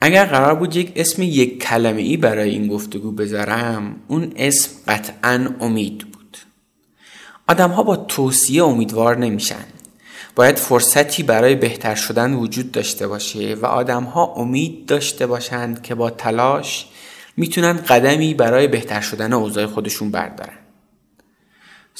اگر قرار بود یک اسم یک کلمه ای برای این گفتگو بذارم اون اسم قطعا امید بود. آدم ها با توصیه امیدوار نمیشن. باید فرصتی برای بهتر شدن وجود داشته باشه و آدم ها امید داشته باشند که با تلاش می‌تونن قدمی برای بهتر شدن اوضاع خودشون بردارن.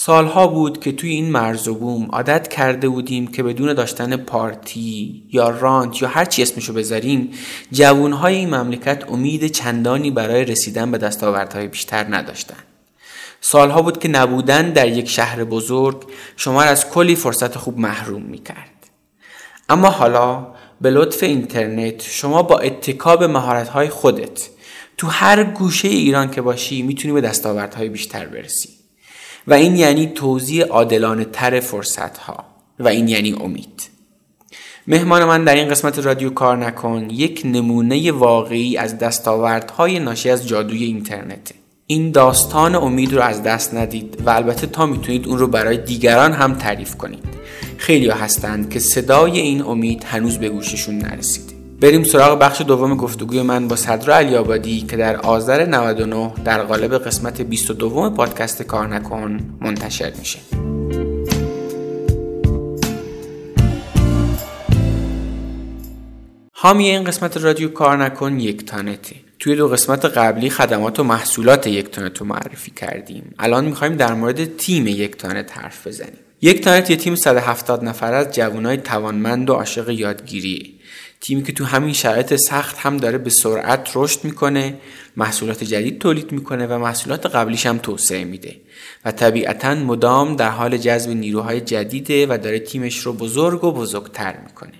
سالها بود که توی این مرز و بوم عادت کرده بودیم که بدون داشتن پارتی یا رانت یا هر چی اسمشو بذاریم جوانهای این مملکت امید چندانی برای رسیدن به دستاوردهای بیشتر نداشتن. سالها بود که نبودن در یک شهر بزرگ شما از کلی فرصت خوب محروم می‌کرد. اما حالا به لطف اینترنت شما با اتکاب مهارت‌های خودت تو هر گوشه ایران که باشی می‌تونی به دستاوردهای بیشتر برسی. و این یعنی توضیح عادلانه تر فرصت ها و این یعنی امید. مهمان من در این قسمت رادیو کار نکن یک نمونه واقعی از دستاوردهای ناشی از جادوی اینترنته این داستان امید رو از دست ندید و البته تا می‌تونید اون رو برای دیگران هم تعریف کنید. خیلی هستند که صدای این امید هنوز به گوششون نرسیده. بریم سراغ بخش دوم گفتگوی من با صدر علی آبادی که در آذر 99 در قالب قسمت 22 پادکست کار نکن منتشر میشه. حامی این قسمت رادیو کار نکن یک تانته. توی دو قسمت قبلی خدمات و محصولات یک تانت رو معرفی کردیم. الان می‌خوایم در مورد تیم یک تانت حرف بزنیم. یک تانت یه تیم 170 نفر از جوانای توانمند و عاشق یادگیریه تیمی که تو همین شرایط سخت هم داره به سرعت رشد می‌کنه محصولات جدید تولید می‌کنه و محصولات قبلیش هم توسعه میده. و طبیعتا مدام در حال جذب نیروهای جدیده و داره تیمش رو بزرگ و بزرگتر می‌کنه.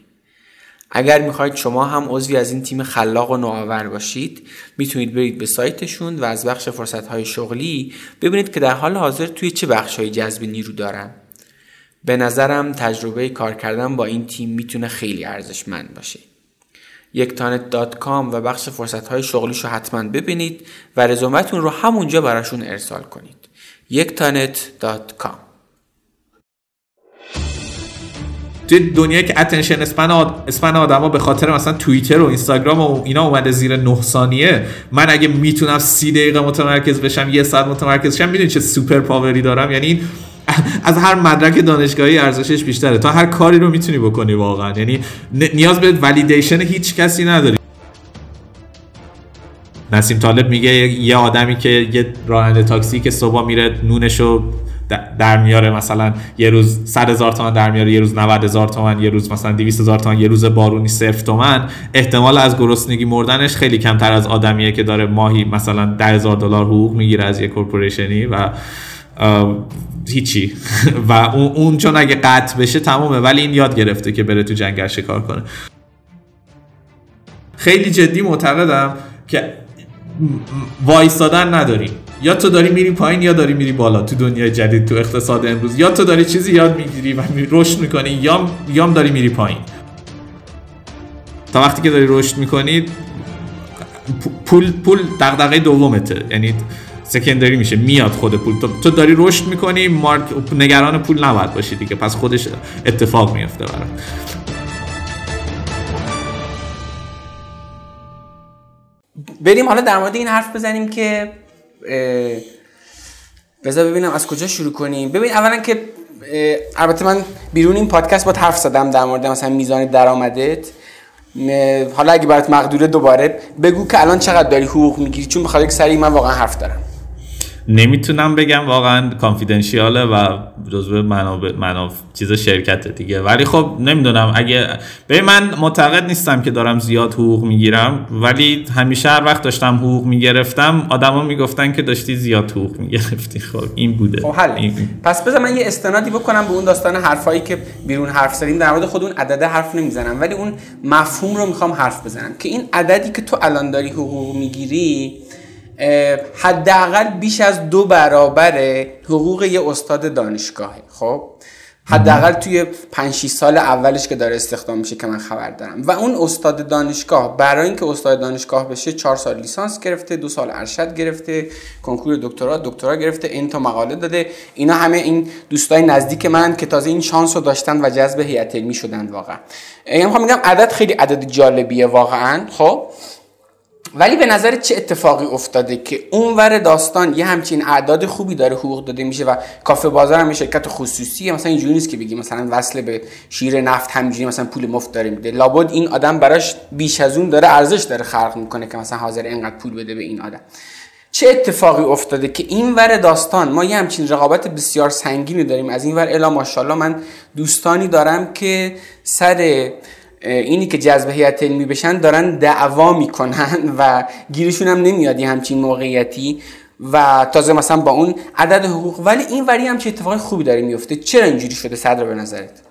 اگر می‌خواید شما هم عضوی از این تیم خلاق و نوآور باشید می‌تونید برید به سایتشون و از بخش فرصتهای شغلی ببینید که در حال حاضر توی چه بخشهای جذب نیرو دارن. به نظرم تجربه کار کردن با این تیم می‌تونه خیلی ارزشمند باشه. یکتانت دات کام و بخش فرصت های شغلیش رو حتما ببینید و رزومتون رو همونجا براشون ارسال کنید. یکتانت دات کام. توی دنیایی که attention span, آد... span به خاطر مثلا توییتر و اینستاگرام و اینا اومده زیر 9 ثانیه من اگه می‌تونم سی دقیقه متمرکز بشم یه ساعت متمرکز بشم می‌دونی چه superpower ی دارم؟ یعنی از هر مدرک دانشگاهی ارزشش بیشتره. تا هر کاری رو می‌تونی بکنی واقعا. یعنی نیاز به validation هیچ کسی نداری. نسیم طالب میگه یه آدمی که یه راننده تاکسی که صبح میره نونشو در میاره مثلا یه روز 100 هزار تومن در میاره یه روز 90 هزار تومن یه روز مثلا 200 هزار تومن یه روز بارونی صفر تومن احتمال از گرسنگی مردنش خیلی کمتر از آدمیه که داره ماهی مثلا 10 هزار دلار حقوق می‌گیره از یه کورپوریشنی و هیچی. و اون چون اگه قطع بشه تمومه. ولی این یاد گرفته که بره تو جنگل شکار کنه. خیلی جدی معتقدم که وایستادن نداریم یا تو داری میری پایین یا داری میری بالا تو دنیای جدید تو اقتصاد امروز. یا تو داری چیزی یاد می‌گیری و رشد می‌کنی یا یا داری میری پایین. تا وقتی که داری رشد می‌کنی پول پول دغدغه دومته. یعنی سکندری میشه میاد خود پول. تو, داری رشد می‌کنی مارک نگران پول نباید باشی دیگه. پس خودش اتفاق میفته برات. بریم حالا در مورد این حرف بزنیم که بذار ببینم از کجا شروع کنیم. ببین اولا که البته من بیرون این پادکست با حرف زدم در مورد مثلا میزان درآمدت. حالا اگه برات مقدوره دوباره بگو که الان چقدر داری حقوق می‌گیری چون بخاطر یک سری من واقعا حرف دارم. نمی‌تونم بگم واقعا کانفیدنشیاله و جزو منابع منابع چیز شرکت دیگه. ولی خب نمی‌دونم اگه به من معتقد نیستم که دارم زیاد حقوق می‌گیرم ولی همیشه هر وقت داشتم حقوق می‌گرفتم آدما می‌گفتن که داشتی زیاد حقوق می‌گرفتی. خب این بوده. خب حل. پس بذار من یه استنادی بکنم به اون داستان حرفایی که بیرون حرف زدیم. در مورد خود اون عدد حرف نمی‌زنم ولی اون مفهوم رو می‌خوام حرف بزنم که این عددی که تو الان داری حقوق می‌گیری حداقل بیش از دو برابر حقوق یه استاد دانشگاهه. خب؟ حداقل توی 5 6 سال اولش که داره استخدام میشه که من خبر دارم. و اون استاد دانشگاه برای اینکه استاد دانشگاه بشه 4 سال لیسانس گرفته دو سال ارشد گرفته کنکور دکترا دکترا گرفته این تا مقاله داده. اینا همه این دوستای نزدیک من که تازه این شانس رو داشتن و جذب هیئت علمی شدن واقعا. یعنی میگم عدد خیلی عدد جالبیه واقعا. خب؟ ولی به نظر چه اتفاقی افتاده که اونور داستان یه همچین اعداد خوبی داره حقوق داده میشه و کافه بازار هم شرکت خصوصیه؟ مثلا اینجوری نیست که بگی مثلا وصل به شیر نفت همینجوری مثلا پول مفت داره میده لابد این آدم براش بیش از اون داره ارزش داره خلق می‌کنه که مثلا حاضر اینقدر پول بده به این آدم. چه اتفاقی افتاده که این ور داستان؟ ما یه همچین رقابت بسیار سنگینی داریم. از این ور الا ماشاءالله من دوستانی دارم که سر اینی که جذب هیئت علمی بشن دارن دعوا می‌کنن و گیرشون هم نمیاد همچین موقعیتی. و تازه مثلا با اون عدد حقوق. ولی این وری هم چه اتفاقی خوبی داره میفته چرا اینجوری شده؟ صدر به نظرت.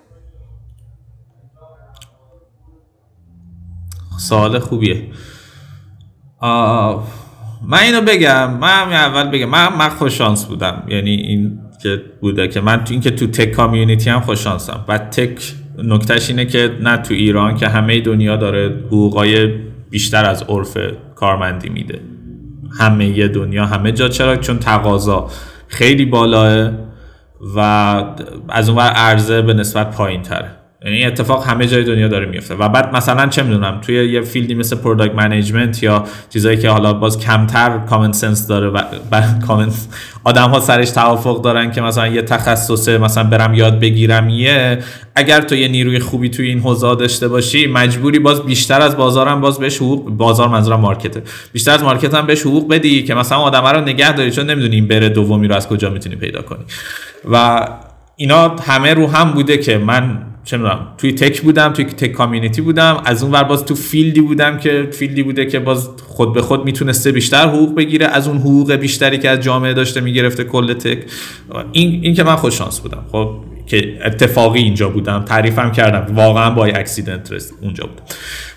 سوال خوبیه. من اینو بگم. من اول بگم. من من خوش شانس بودم. یعنی این که بوده که من تو این که تو تک کامیونیتی هم خوش شانسم. و تک نکتهش اینه که نه تو ایران که همه دنیا داره حقوقای بیشتر از عرف کارمندی میده. همه دنیا همه جا. چرا؟ چون تقاضا خیلی بالاه و از اون عرضه به نسبت پایین تره یعنی اتفاق همه جای دنیا داره میفته و بعد مثلا چه می‌دونم توی یه field ی مثل product management یا چیزایی که حالا باز کمتر common sense داره و common آدم ها سرش توافق دارن که مثلا یه تخصصه مثلا برم یاد بگیرم یه اگر تو یه نیروی خوبی توی این حوزه داشته باشی مجبوری باز بیشتر از بازارم باز بهش حقوق بازار منظورم market ه. بیشتر از market هم بهش حقوق بدی که مثلا آدم رو نگه داری چون نمی‌دونی این بره دومی رو از کجا می‌تونی پیدا کنی. و اینا همه رو هم بوده که من چه توی tech بودم توی tech community بودم. از اون ور باز تو field ی بودم که field ی بوده که باز خود به خود می‌تونسته بیشتر حقوق بگیره. از اون حقوق بیشتری که از جامعه داشته می‌گرفته کل tech. این این که من خوش شانس بودم. خب که اتفاقی اینجا بودم تعریفم کردم. واقعا با اکسیدنت اونجا بودم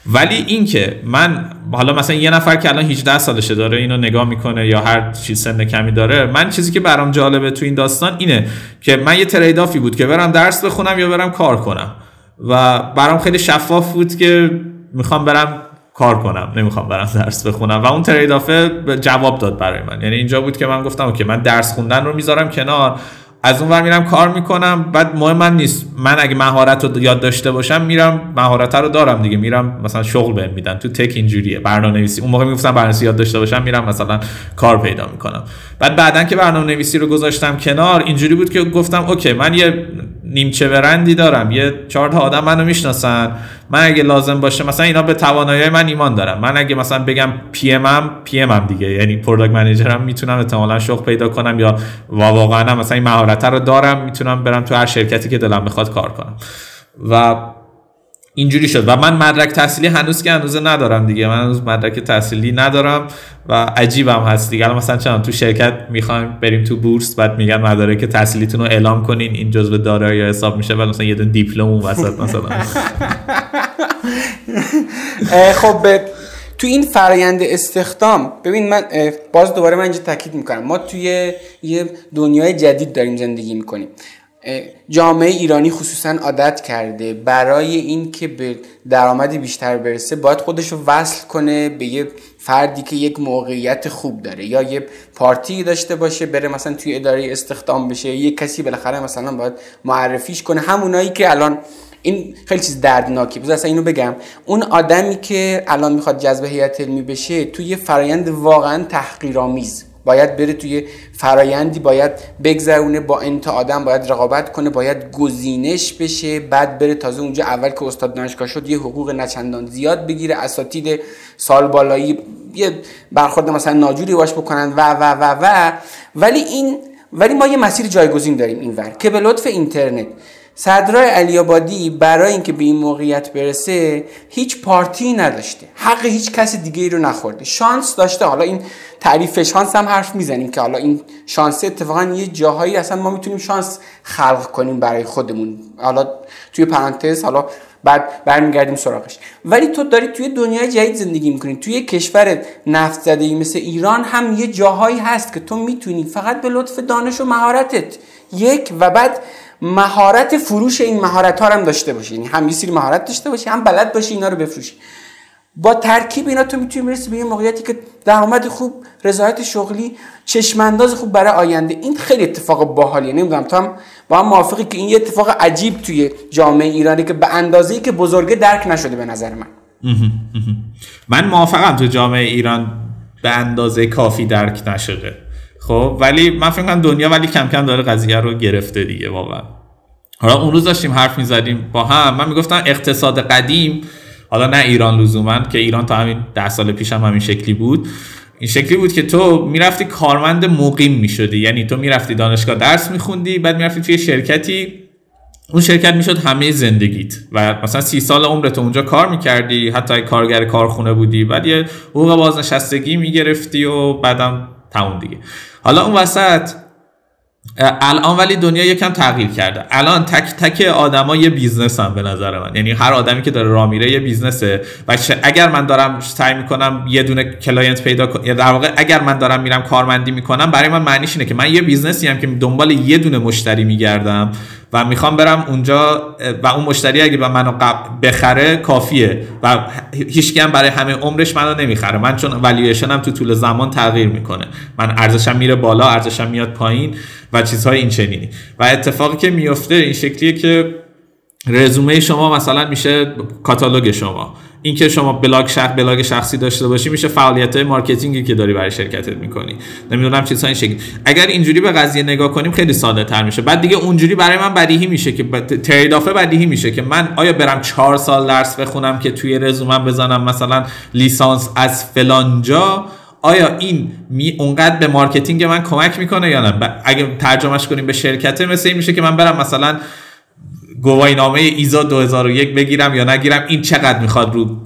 ولی اینکه من حالا مثلا یه نفر که الان 18 سالشه داره اینو نگاه می‌کنه یا هر چیز سن کمی داره من چیزی که برام جالبه تو این داستان اینه که من یه تریدافی بود که برم درس بخونم یا برم کار کنم. و برام خیلی شفاف بود که می‌خوام برم کار کنم نمی‌خوام برم درس بخونم. و اون تریدافه جواب داد برای من. یعنی اینجا بود که من گفتم که من درس خوندن رو می‌ذارم کنار. از اون ور میرم کار می‌کنم. بعد مهم من نیست. من اگه مهارت رو یاد داشته باشم میرم مهارت رو دارم دیگه. میرم مثلا شغل بهم میدن. تو tech اینجوریه. برنامه نویسی اون موقع می‌گفتم برنامه یاد داشته باشم میرم مثلا کار پیدا می‌کنم. بعد بعدا که برنامه نویسی رو گذاشتم کنار اینجوری بود که گفتم okay من یه نیمچه برندی دارم. یه چهار تا آدم منو می‌شناسن. من اگه لازم باشه مثلا اینا به توانایی من ایمان دارم من اگه مثلا بگم PM ام PM ام دیگه. یعنی product manager م می‌تونم احتمالاً شغل پیدا کنم یا واقعا مثلا این مهارت رو دارم می‌تونم برم تو هر شرکتی که دلم بخواد کار کنم. و اینجوری شد. و من مدرک تحصیلی هنوز که هنوز ندارم دیگه. من هنوز مدرک تحصیلی ندارم و عجیبم هست دیگه. الان مثلا چند تو شرکت می‌خوایم بریم تو بورس بعد میگن مدارک تحصیلیتون رو اعلام کنین این جزء دارایی حساب میشه. ولی مثلا یه دونه دیپلم اون وسط مثلا. خب تو این فرایند استخدام ببین من باز دوباره من اینجا تاکید می‌کنم. ما توی یه دنیای جدید داریم زندگی می‌کنیم. جامعه ایرانی خصوصا عادت کرده برای اینکه به درآمدی بیشتر برسه باید خودش رو وصل کنه به یه فردی که یک موقعیت خوب داره یا یه پارتی داشته باشه بره مثلا توی اداره استخدام بشه یه کسی بالاخره مثلا باید معرفیش کنه. همونایی که الان این خیلی چیز دردناکی بذار اصلا اینو بگم. اون آدمی که الان می‌خواد جذب هیئت علمی بشه توی فرایند واقعا تحقیرآمیز. باید بره توی فرایندی باید بگذرونه با انت آدم باید رقابت کنه باید گزینش بشه بعد بره تازه اونجا اول که استاد دانشگاه شد یه حقوق نچندان زیاد بگیره اساتید سال بالایی یه برخورد مثلا ناجوری باش بکنن و و و و. ولی این ولی ما یه مسیر جایگزین داریم اینور که به لطف اینترنت صدرای علی آبادی برای اینکه به این موقعیت برسه هیچ پارتی نداشته. حق هیچ کس دیگه ای رو نخورده. شانس داشته. حالا این تعریف شانس هم حرف می‌زنیم که حالا این شانس اتفاقا یه جاهایی اصلا ما می‌تونیم شانس خلق کنیم برای خودمون. حالا توی پرانتز حالا بعد برمیگردیم سراغش. ولی تو داری توی دنیای جدید زندگی می‌کنی. توی کشور نفت زده مثل ایران هم یه جاهایی هست که تو می‌تونی. فقط به لطف دانش و مهارتت. یک و بعد مهارت فروش این مهارت ها هم داشته باشی. یعنی هم یه سری مهارت داشته باشی هم بلد باشی اینا رو بفروشی. با ترکیب اینا تو می‌تونی برسی به یه موقعیتی که درآمد خوب رضایت شغلی چشمانداز خوب برای آینده. این خیلی اتفاق باحالیه. نمی‌دونم تو هم با هم موافقی که این یه اتفاق عجیب توی جامعه ایرانی که به اندازه‌ای که بزرگه درک نشده به نظر من. من موافقم تو جامعه ایران به اندازه کافی درک نشده. خب ولی من فکر کنم دنیا ولی کم کم داره قضیه رو گرفته دیگه واقعا. حالا اون روز داشتیم حرف می‌زدیم با هم. من می‌گفتم اقتصاد قدیم حالا نه ایران لزوما که ایران تا همین ده سال پیش هم همین شکلی بود. این شکلی بود که تو می‌رفتی کارمند مقیم می‌شدی. یعنی تو می‌رفتی دانشگاه درس میخوندی بعد می‌رفتی توی شرکتی. اون شرکت می‌شد همه زندگیت. و مثلا سی سال عمرت اونجا کار می‌کردی حتی کارگر کارخونه بودی. بعد یه حقوق بازنشستگی می‌گرفتی و بعدم تموم دیگه. حالا اون وسط الان ولی دنیا یکم تغییر کرده. الان تک تک آدما یه business ان به نظر من. یعنی هر آدمی که داره راه میره یه business ه. و اگر من دارم سعی می‌کنم یه دونه client پیدا کنم یا در واقع اگر من دارم میرم کارمندی می‌کنم برای من معنیش اینه که من یه business ی ام که دنبال یه دونه مشتری میگردم و می‌خوام برم اونجا و اون مشتری اگه به منو بخره کافیه. و هیچ هم برای همه عمرش منو نمی‌خره. من چون والیویشنم تو طول زمان تغییر می‌کنه. من ارزشم میره بالا ارزشم میاد پایین و چیزهای این چنینی و اتفاقی که میفته این شکلیه که رزومه شما مثلا میشه کاتالوگ شما. اینکه شما بلاگ شخص بلاگ شخصی داشته باشی میشه فعالیت marketing ی که داری برای شرکتت می‌کنی. نمی‌دونم چیزها این شکلی. اگر اینجوری به قضیه نگاه کنیم خیلی ساده تر میشه. بعد دیگه اونجوری برای من بدیهی میشه که ترید بدیهی میشه که من آیا برم چهار سال درس بخونم که توی رزومم بزنم مثلا لیسانس از فلانجا آیا این می اونقدر به marketing من کمک می‌کنه یا نه؟ اگه ترجمهش کنیم به شرکته مثل این میشه که من برم مثلا گواهی نامه ایزو 2001 بگیرم یا نگیرم این چقدر می‌خواد رو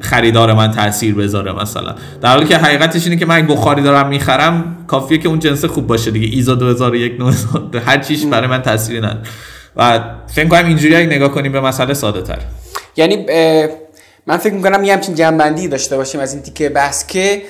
خریدار من تاثیر بذاره مثلا. در حالی که حقیقتش اینه که من بخاری دارم می‌خرم کافیه که اون جنس خوب باشه دیگه. ایزو 2001 هر چیش برای من تأثیری نداره. و فکر کنم اینجوری اگه نگاه کنیم به مسئله ساده تر. یعنی من فکر می‌کنم یه همچین جنبندی داشته باشیم از این تیکه بحث که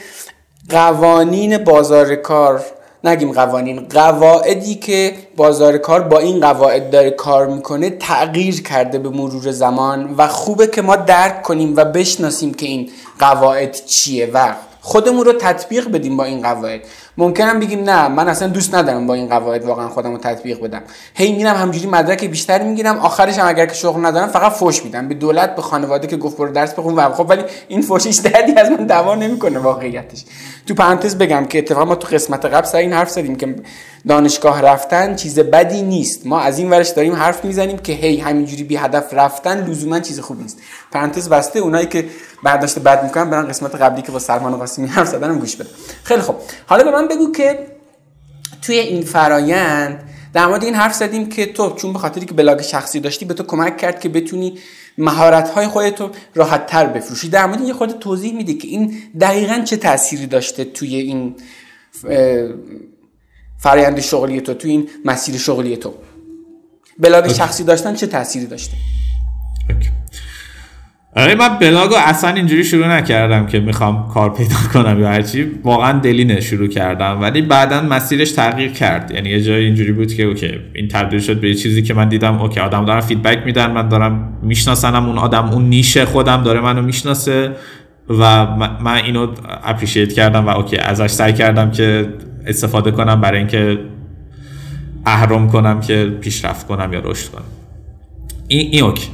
قوانین بازار کار نگیم قوانین. قواعدی که بازار کار با این قواعد داره کار می‌کنه تغییر کرده به مرور زمان و خوبه که ما درک کنیم و بشناسیم که این قواعد چیه و خودمون رو تطبیق بدیم با این قواعد. ممکنم بگیم نه من اصلا دوست ندارم با این قواعد واقعا خودم رو تطبیق بدم. هی میرم همجوری مدرک بیشتر می‌گیرم آخرش هم اگر که شغل ندارم فقط فوش میدم. به دولت به خانواده که گفت برو درس بخون و خب ولی این فوشیش دردی از من دوا نمی‌کنه واقعیتش. تو پرانتز بگم که اتفاقا ما تو قسمت قبل سر این حرف زدیم که دانشگاه رفتن چیز بدی نیست. ما از این ورش داریم حرف می‌زنیم که هی همینجوری بی هدف رفتن لزوما چیز خوبی نیست. پرانتز بسته اونایی که برداشت بد می‌کنن برن قسمت قبلی که با سلمان قاسمی حرف زدم گوش بدن. خیلی خوب حالا به من بگو که توی این فرایند در مورد این حرف زدیم که تو چون به خاطری که بلاگ شخصی داشتی به تو کمک کرد که بتونی مهارت های خودتو راحت تر بفروشی. در مورد یه خرده توضیح بده که این دقیقا چه تأثیری داشته توی این فرایند شغلی تو توی این مسیر شغلی تو. بلاگ شخصی داشتن چه تأثیری داشته؟ آره من بلاگ اصلا اینجوری شروع نکردم که می‌خوام کار پیدا کنم یا هرچی. واقعا دلی شروع کردم. ولی بعدا مسیرش تغییر کرد. یعنی یه جای اینجوری بود که okay این تبدیل شد به چیزی که من دیدم okay آدما دارن feedback میدن من دارن میشناسنم اون آدم اون niche خودم داره منو می‌شناسه و من اینو appreciate کردم و okay ازش سعی کردم که استفاده کنم برای اینکه اهرم کنم که پیشرفت کنم یا رشد کنم. این, این okay.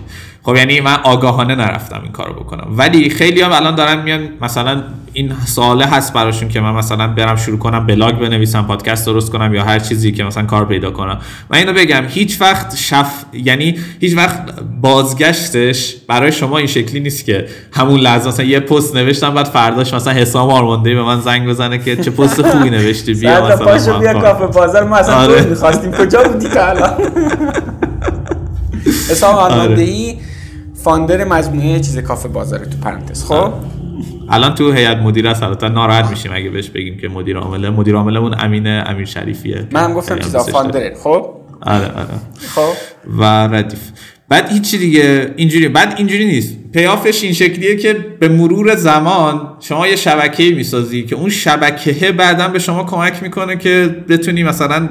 خب یعنی من آگاهانه نرفتم این کارو بکنم. ولی خیلی هم الان دارن میان مثلا این سواله هست براشون که من مثلا برم شروع کنم بلاگ بنویسم پادکست درست کنم یا هر چیزی که مثلا کار پیدا کنم. من اینو بگم هیچ وقت شف یعنی هیچ وقت بازگشتش برای شما این شکلی نیست که همون لحظه مثلا یه پست نوشتم بعد فرداش مثلا حسام آرمندهی به من زنگ بزنه که چه پست خوبی نوشتی بیا مثلا بیا کافه بازار ما اصلا آره. می‌خواستیم. کجا بودی تا الان؟ حسام آرمانده ای فاندر مجموعه چیز کافه بازاره تو پرانتز. خب؟ الان تو هیئت مدیره البته ناراحت میشیم اگه بهش بگیم که مدیر عامله مدیر عاملمون امین امیر شریفیه من گفتم چیزا فاندر خب؟ آره آره. خب. و ردیف. بعد هیچی دیگه اینجوری. بعد اینجوری نیست. پیافش این شکلیه که به مرور زمان شما یه شبکه می‌سازی که اون شبکه بعدا به شما کمک می‌کنه که بتونی مثلا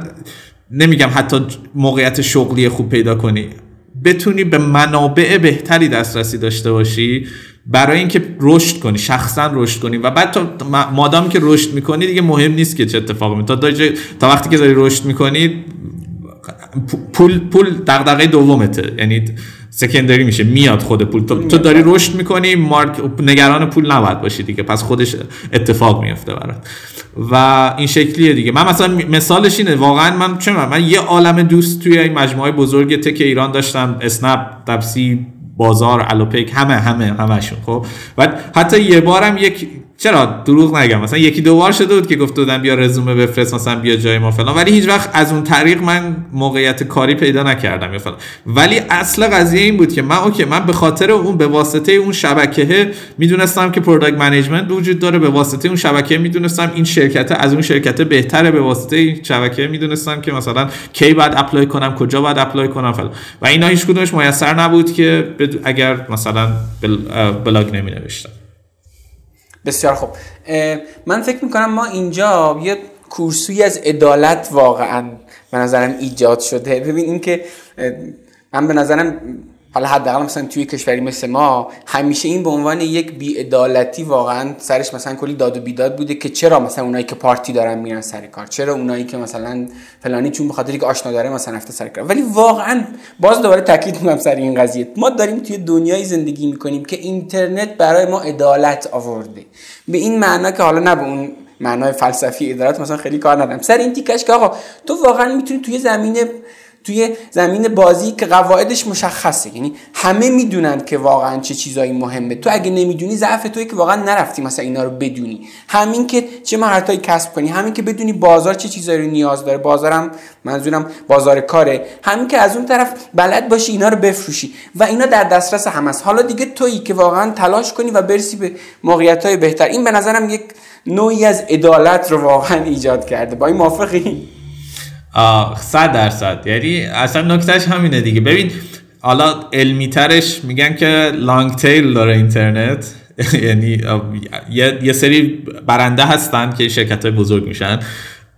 نمیگم حتی موقعیت شغلی خوب پیدا کنی. بتونی به منابع بهتری دسترسی داشته باشی برای اینکه رشد کنی شخصا رشد کنی. و بعد تا مادامی که رشد می‌کنی دیگه مهم نیست که چه اتفاقی میفته تا, تا وقتی که داری رشد می‌کنی پول پول دغدغه دومته. یعنی سکندری میشه میاد خود پول. تو, تو داری رشد می‌کنی مارک نگران پول نباید باشی دیگه. پس خودش اتفاق میفته برات. و این شکلیه دیگه. من مثلا مثالش اینه واقعا من چه من, من یه عالم دوست توی این مجموعه بزرگ تک ایران داشتم. اسنپ دبسی بازار الوپیک همه همه همشون خب؟ و حتی یه بارم یک چرا دروغ نگم؟ مثلا یکی دو بار شده بود که گفته بودن بیا رزومه بفرست مثلا بیا جای ما فلان. ولی هیچ وقت از اون طریق من موقعیت کاری پیدا نکردم یا فلان. ولی اصل قضیه این بود که من اوکی من به خاطر اون به واسطه اون شبکه می‌دونستم که product management وجود داره به واسطه اون شبکه می‌دونستم این شرکت از اون شرکت بهتره به واسطه این شبکه می‌دونستم که مثلا کی باید apply کنم کجا باید apply کنم فلان. و اینا هیچ کدومش میسر نبود که اگر مثلا بلاگ نمی نوشتم بسیار خوب. من فکر می‌کنم ما اینجا یه کورسوی از عدالت واقعا به نظرم ایجاد شده. ببین اینکه من به نظرم حالا حداقل مثلا توی کشوری مثل ما همیشه این به عنوان یک بیعدالتی واقعا سرش مثلا کلی داد و بیداد بوده که چرا مثلا اونایی که پارتی دارن میرن سر کار؟ چرا اونایی که مثلا فلانی چون به خاطر که آشنا داره مثلا رفته سر کار؟ ولی واقعا باز دوباره تاکید می‌کنم سر این قضیه. ما داریم توی دنیای زندگی می‌کنیم که اینترنت برای ما عدالت آورده. به این معنا که حالا نه به اون معنای فلسفی عدالت مثلا خیلی کار ندارم. سر این تیکش که آقا تو واقعا می‌تونی توی زمینه توی زمین بازی که قواعدش مشخصه. یعنی همه می‌دونن که واقعا چه چیزایی مهمه. تو اگه نمی‌دونی ضعف توی که واقعا نرفتی مثلا اینا رو بدونی. همین که چه مهارتایی کسب کنی. همین که بدونی بازار چه چیزایی رو نیاز داره. بازارم منظورم بازار کاره. همین که از اون طرف بلد باشی اینا رو بفروشی و اینا در دسترس هم است. حالا دیگه تویی که واقعا تلاش کنی و برسی به موقعیت های بهتر. این به نظرم یک نوعی از عدالت رو واقعا ایجاد کرده. با این موافقی؟ صد درصد. یعنی اصلا نکتهش همینه دیگه. ببین حالا علمی ترش میگن که لانگ تیل داره اینترنت. یعنی یه سری برنده هستن که شرکت های بزرگ میشن.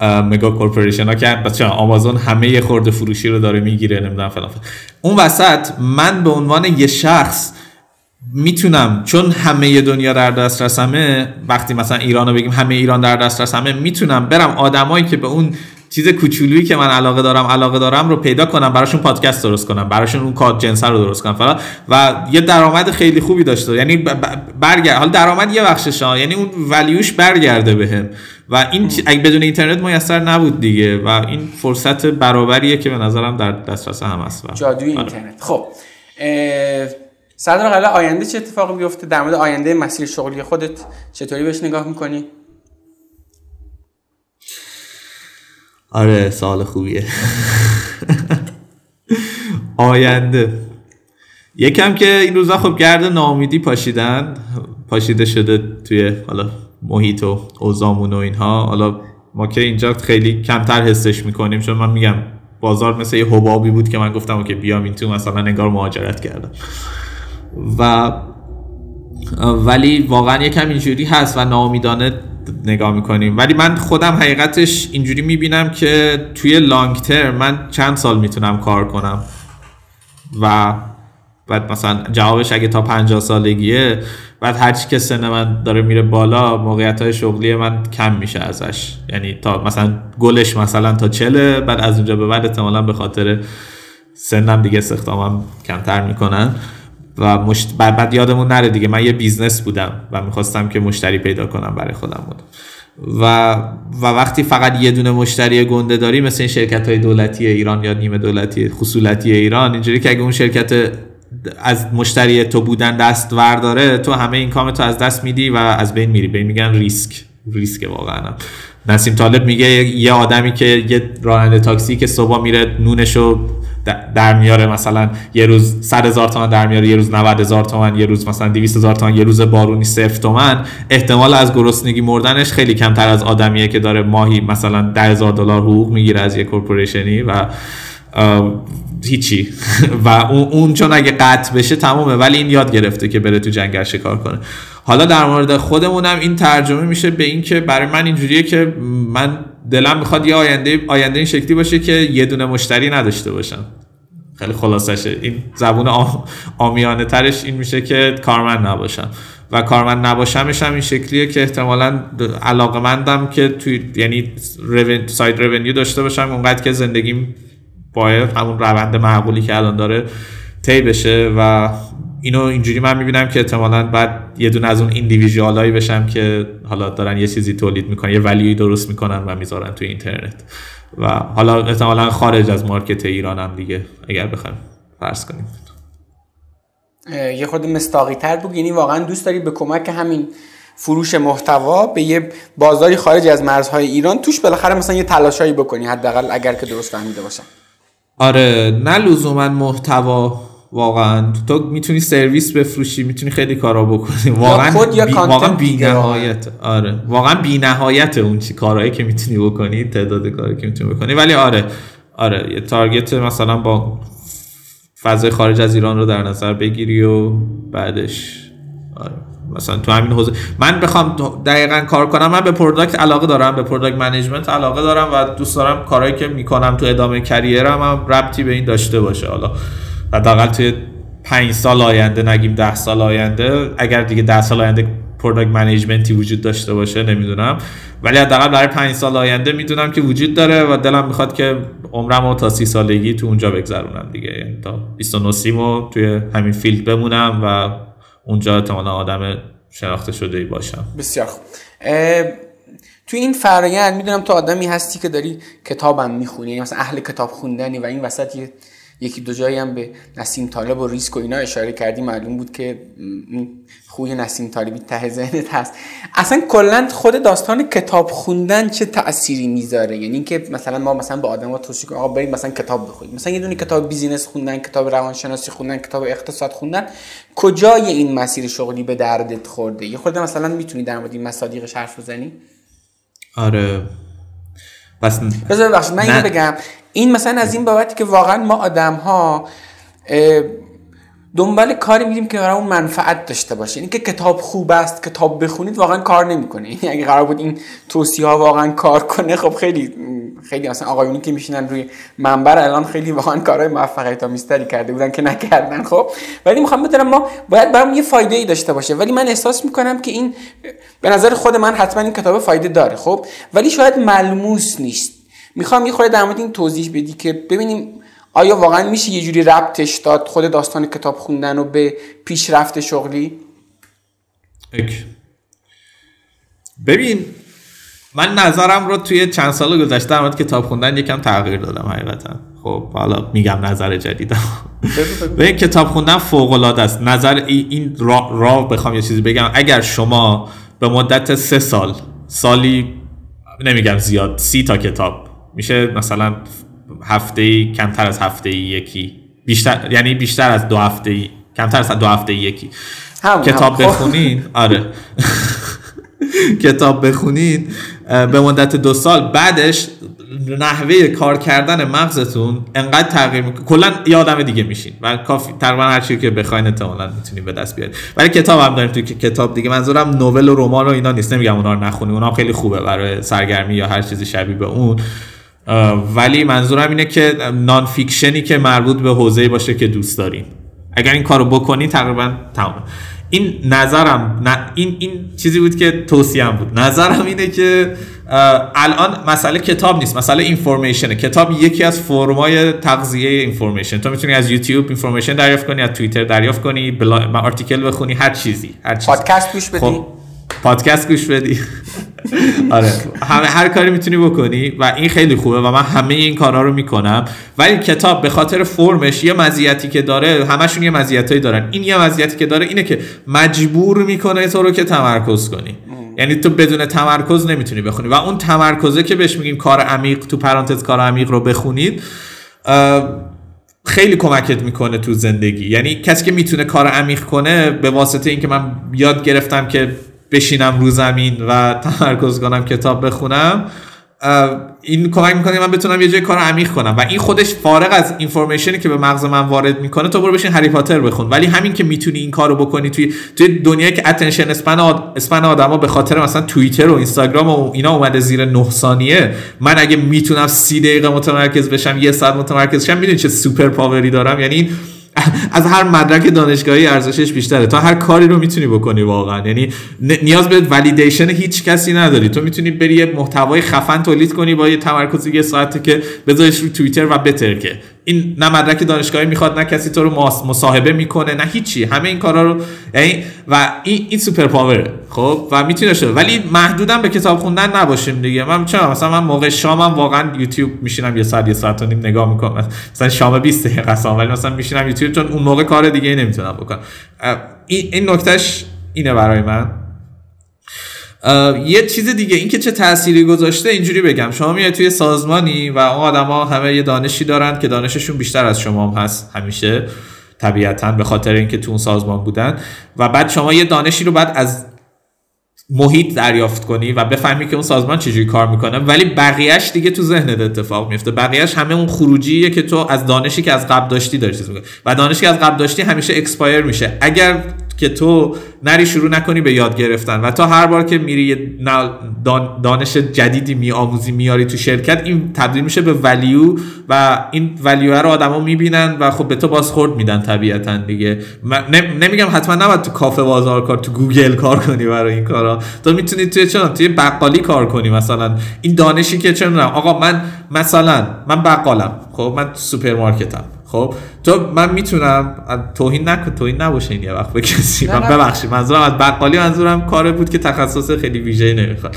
مگا کورپوریشن ها که بچه آمازون همه خورده فروشی رو داره می‌گیره نمی‌دونم فلان اون وسط من به عنوان یه شخص می‌تونم چون همه دنیا در دسترسمه وقتی مثلا ایران رو بگیم همه ایران در دسترسمه می‌تونم برم آدمایی که به اون چیز کوچولویی که من علاقه دارم علاقه دارم رو پیدا کنم براشون پادکست درست کنم براشون اون کاد جنس رو درست کنم. فقط و یه درآمد خیلی خوبی داشته. یعنی برگرد حالا درآمد یه بخشش یعنی اون ولیوش برگرده بهم. و این اگه بدون اینترنت میسر نبود دیگه. و این فرصت برابریه که به نظرم در دسترس هم هست. جادوی آره. اینترنت. خب. صدر آینده چه اتفاقی بیفته در مورد آینده مسیر شغلی خودت چطوری بهش نگاه می‌کنی؟ آره سال خوبیه. آینده. یکم که این روزا خب گرد نامیدی پاشیدن پاشیده شده توی حالا محیط و اوزامون و اینها. حالا ما که اینجا خیلی کمتر حسش می‌کنیم چون من میگم بازار مثل یه حبابی بود که من گفتم که بیام این تو مثلا انگار مهاجرت کردم. و ولی واقعا یکم اینجوری هست و ناامیدانه نگاه می‌کنیم. ولی من خودم حقیقتش اینجوری می‌بینم که توی لانگ ترم من چند سال می‌تونم کار کنم. و بعد مثلا جوابش اگه تا 50 سالگیه بعد هرچی که سن من داره میره بالا موقعیت های شغلی من کم میشه ازش. یعنی تا مثلا کلش مثلا تا چهله بعد از اونجا به بعد احتمالا به خاطر سنم دیگه استخدامم کمتر می‌کنن. و مشت... بعد یادمون نره دیگه. من یه business بودم و می‌خواستم که مشتری پیدا کنم برای خودم بود. و و وقتی فقط یه دونه مشتری گنده داری مثل این شرکت های دولتی ایران یا نیمه دولتی خصولتی ایران اینجوری که اگه اون شرکت از مشتری تو بودن دست ورداره تو همه income تو از دست میدی و از بین میری. به این میگن ریسک. ریسک واقعا. نسیم طالب میگه یه آدمی که یه راننده تاکسی که صبح میره نونشو در میاره مثلا یه روز 100 هزار تومن در میاره یه روز 90 هزار تومن یه روز مثلا 200 هزار تومن یه روز بارونی صفر تومن. احتمال از گرسنگی مردنش خیلی کمتر از آدمیه که داره ماهی مثلا 10 هزار دلار حقوق می‌گیره از یه کورپوریشنی و هیچی. و اون چون اگه قطع بشه تمومه. ولی این یاد گرفته که بره تو جنگل شکار کنه. حالا در مورد خودمونم این ترجمه میشه به این که برای من اینجوریه که من دلم می‌خواد یه آینده آینده این شکلی باشه که یه دونه مشتری نداشته باشم. خیلی خلاصشه. این زبون آمیانه ترش این میشه که کارمند نباشم. و کارمند نباشمش هم این شکلیه که احتمالا علاقه مندم که توی یعنی ساید رونیو داشته باشم. اونقدر که زندگیم باید همون روند معقولی که الان داره طی بشه و اینو اینجوری من می‌بینم که احتمالا بعد یه دونه از اون ایندیویژوالایی بشم که حالا دارن یه چیزی تولید می‌کنن یه ولیوی درست می‌کنن و می‌ذارن توی اینترنت. و حالا احتمالا خارج از مارکت ایران هم دیگه اگر بخوایم فرض کنیم. یه خود مستاقی تر بود یعنی واقعا دوست داری به کمک همین فروش محتوا به یه بازاری خارج از مرزهای ایران توش بالاخره مثلا یه تلاشایی بکنی حداقل اگر که درست فهمیده باشم. آره نه لزوما محتوا واقعا. تو می‌تونی سرویس بفروشی می‌تونی خیلی کارا بکنی. واقعا بی... واقعا بی‌نهایت. آره. واقعا بی‌نهایت اون چی کارهایی که می‌تونی بکنی تعداد کاری که می‌تونی بکنی. ولی آره آره. یه target مثلا با فضای خارج از ایران رو در نظر بگیری و بعدش آره. مثلا تو همین حوزه من بخوام دقیقا کار کنم من به product علاقه دارم به product management علاقه دارم و دوست دارم کارهایی که می‌کنم تو ادامه career م هم ربطی به این داشته باشه. حالا حداقل توی پنج سال آینده نگیم ده سال آینده اگر دیگه ده سال آینده product management ی وجود داشته باشه نمی‌دونم. ولی حداقل برای پنج سال آینده می‌دونم که وجود داره و دلم می‌خواد که عمرم تا سی سالگی تو اونجا بگذرونم دیگه. یعنی تا 29 سیمو توی همین field بمونم و اونجا احتمالا آدم شناخته شده ای باشم. بسیار خوب. تو این فرایند می‌دونم تو آدمی هستی که داری کتابم می‌خونی یعنی مثلا اهل کتاب خوندنی و این وسط یه یکی دو جایی هم به نسیم طالب و ریسک و اینا اشاره کردی معلوم بود که خوی نسیم طالبی ته ذهنت هست. اصلا کلا خود داستان کتاب خوندن چه تأثیری می‌ذاره؟ یعنی اینکه مثلا ما مثلا به آدما توصیه کنیم آقا برید مثلا کتاب بخونید. مثلا یه دونه کتاب بیزینس خوندن کتاب روانشناسی خوندن کتاب اقتصاد خوندن کجای این مسیر شغلی به دردت خورده؟ یه خورده مثلا می‌تونی در مورد این مصادیقش حرف بزنی؟ آره. بس من اینو بگم. این مثلا از این بابتی که واقعا ما آدم ها دنبال کاری میریم که برای اون منفعت داشته باشه. اینکه که کتاب خوب است کتاب بخونید واقعا کار نمی‌کنه یعنی اگه قرار بود این توصیه ها واقعا کار کنه خب خیلی خیلی مثلا آقایونی که میشینن روی منبر الان خیلی واقعا کارهای موفقیت آمیزتری کرده بودن که نکردن خب. ولی می‌خوام بدونم ما باید برام یه فایده ای داشته باشه. ولی من احساس می‌کنم که این به نظر خود من حتما این کتاب فایده داره خب. ولی شاید ملموس نیست. می‌خوام یه خورده در مورد این توضیح بدی که ببینیم آیا واقعا میشه یه جوری ربطش داد خود داستان کتاب خوندن رو به پیشرفت شغلی؟ ببین من نظرم رو توی چند سال گذشته در مورد کتاب خوندن یکم تغییر دادم حقیقتا. خب حالا میگم نظر جدیدم به کتاب خوندن فوق العاده است. نظر این را, را بخوام یه چیزی بگم. اگر شما به مدت سه سال سالی نمیگم زیاد سی تا کتاب میشه مثلا هفته ای کمتر از هفته ای یکی. بیشتر یعنی بیشتر از دو هفته ای کمتر از دو هفته ای یکی کتاب خب. بخونین. آره. کتاب بخونین به مدت دو سال. بعدش نحوه کار کردن مغزتون انقدر تغییر می‌کنه. کلا یه آدم دیگه میشین. و کافی تقریبا هر چیزی که بخواین احتمالاً می‌تونید به دست بیارید ولی کتاب هم داریم توی کتاب دیگه. منظورم نوول و رمان و اینا نیست. نمیگم اونا رو نخونی. اونا خیلی خوبه برای سرگرمی یا هر چیزی شبیه به اون. ولی منظورم اینه که non-fiction ی که مربوط به حوزه باشه که دوست داریم. اگر این کارو بکنی تقریبا تمام. این نظرم نه این این چیزی بود که توصیم بود. نظرم اینه که الان مسئله کتاب نیست مسئله information ه. کتاب یکی از فرمای تغذیه information. تو می‌تونی از یوتیوب information دریافت کنی از توییتر دریافت کنی بلا... article بخونی هر چیزی هر چیزی. پادکست گوش بدی؟ خب، پادکست گوش بدی. آره. همه هر کاری می‌تونی بکنی و این خیلی خوبه و من همه این کارها رو می‌کنم. ولی کتاب به خاطر فرمش یه مزیتی که داره همشون یه مزیتایی دارن. این یه مزیتی که داره اینه که مجبور می‌کنه تو رو که تمرکز کنی. یعنی تو بدون تمرکز نمی‌تونی بخونی. و اون تمرکزه که بهش میگیم کار عمیق تو پرانتز کار عمیق رو بخونید خیلی کمکت می‌کنه تو زندگی. یعنی کسی که می‌تونه کار عمیق کنه به واسطه اینکه من یاد گرفتم که بشینم رو زمین و تمرکز کنم کتاب بخونم. این کمک می‌کنه من بتونم یه جای کار عمیق کنم. و این خودش فارغ از information ی که به مغز من وارد می‌کنه تو برو بشین هری پاتر بخون. ولی همین که می‌تونی این کارو بکنی توی توی دنیایی که attention span آد... span آدما به خاطر مثلا توییتر و اینستاگرام و اینا اومده زیر 9 ثانیه من اگه می‌تونم 30 دقیقه متمرکز بشم یه ساعت متمرکز شم می‌دونی چه superpower ی دارم؟ یعنی از هر مدرک دانشگاهی ارزشش بیشتره. تا هر کاری رو می‌تونی بکنی واقعا. یعنی نیاز به ولیدیشن هیچ کسی نداری. تو می‌تونی بری یه محتوای خفن تولید کنی با یه تمرکز یه ساعته که بذاریش رو توییتر و بترکه. این نه مدرک دانشگاهی می‌خواد نه کسی تو رو مصاحبه می‌کنه نه هیچی. همه این کارا رو یعنی و این این سوپر پاوره. خب؟ و می‌تونه شده ولی محدودم به کتاب خوندن نباشیم دیگه. من چرا؟ مثلا من موقع شامم واقعا یوتیوب میشینم یه ساعت یه ساعت و نیم نگاه می‌کنم. مثلا شام 20 دقیقه ولی مثلا میشینم یوتیوب چون اون موقع کار دیگه نمی‌تونم بکنم. این نکتهش اینه برای من. یه چیز دیگه این که چه تأثیری گذاشته اینجوری بگم. شما میاد توی سازمانی و اون آدما همه یه دانشی دارن که دانششون بیشتر از شما هم هست همیشه طبیعتا به خاطر اینکه تو اون سازمان بودن. و بعد شما یه دانشی رو بعد از محیط دریافت کنی و بفهمی که اون سازمان چجوری کار می‌کنه. ولی بقیهش دیگه تو ذهنت اتفاق میفته بقیهش همه اون خروجیه که تو از دانشی که از قبل داشتی داری و دانشی که از قبل داشتی همیشه expire میشه. اگر که تو نری شروع نکنی به یاد گرفتن. و تا هر بار که میری دانش جدیدی میآموزی میاری تو شرکت این تبدیل میشه به value و این value رو آدما می‌بینن و خب به تو بازخورد میدن طبیعتا دیگه. نمیگم حتما نباید تو کافه بازار کار تو گوگل کار کنی برای این کارا. تو می‌تونی توی چون توی بقالی کار کنی مثلا. این دانشی که چه آقا من مثلا من بقالم. خب من سوپرمارکتم. خب؟ تو من می‌تونم توهین نکن توهین نباشه این یه وقت به کسی. من ببخشید منظورم از بقالی منظورم کار بود که تخصص خیلی ویژه‌ای نمی‌خواد.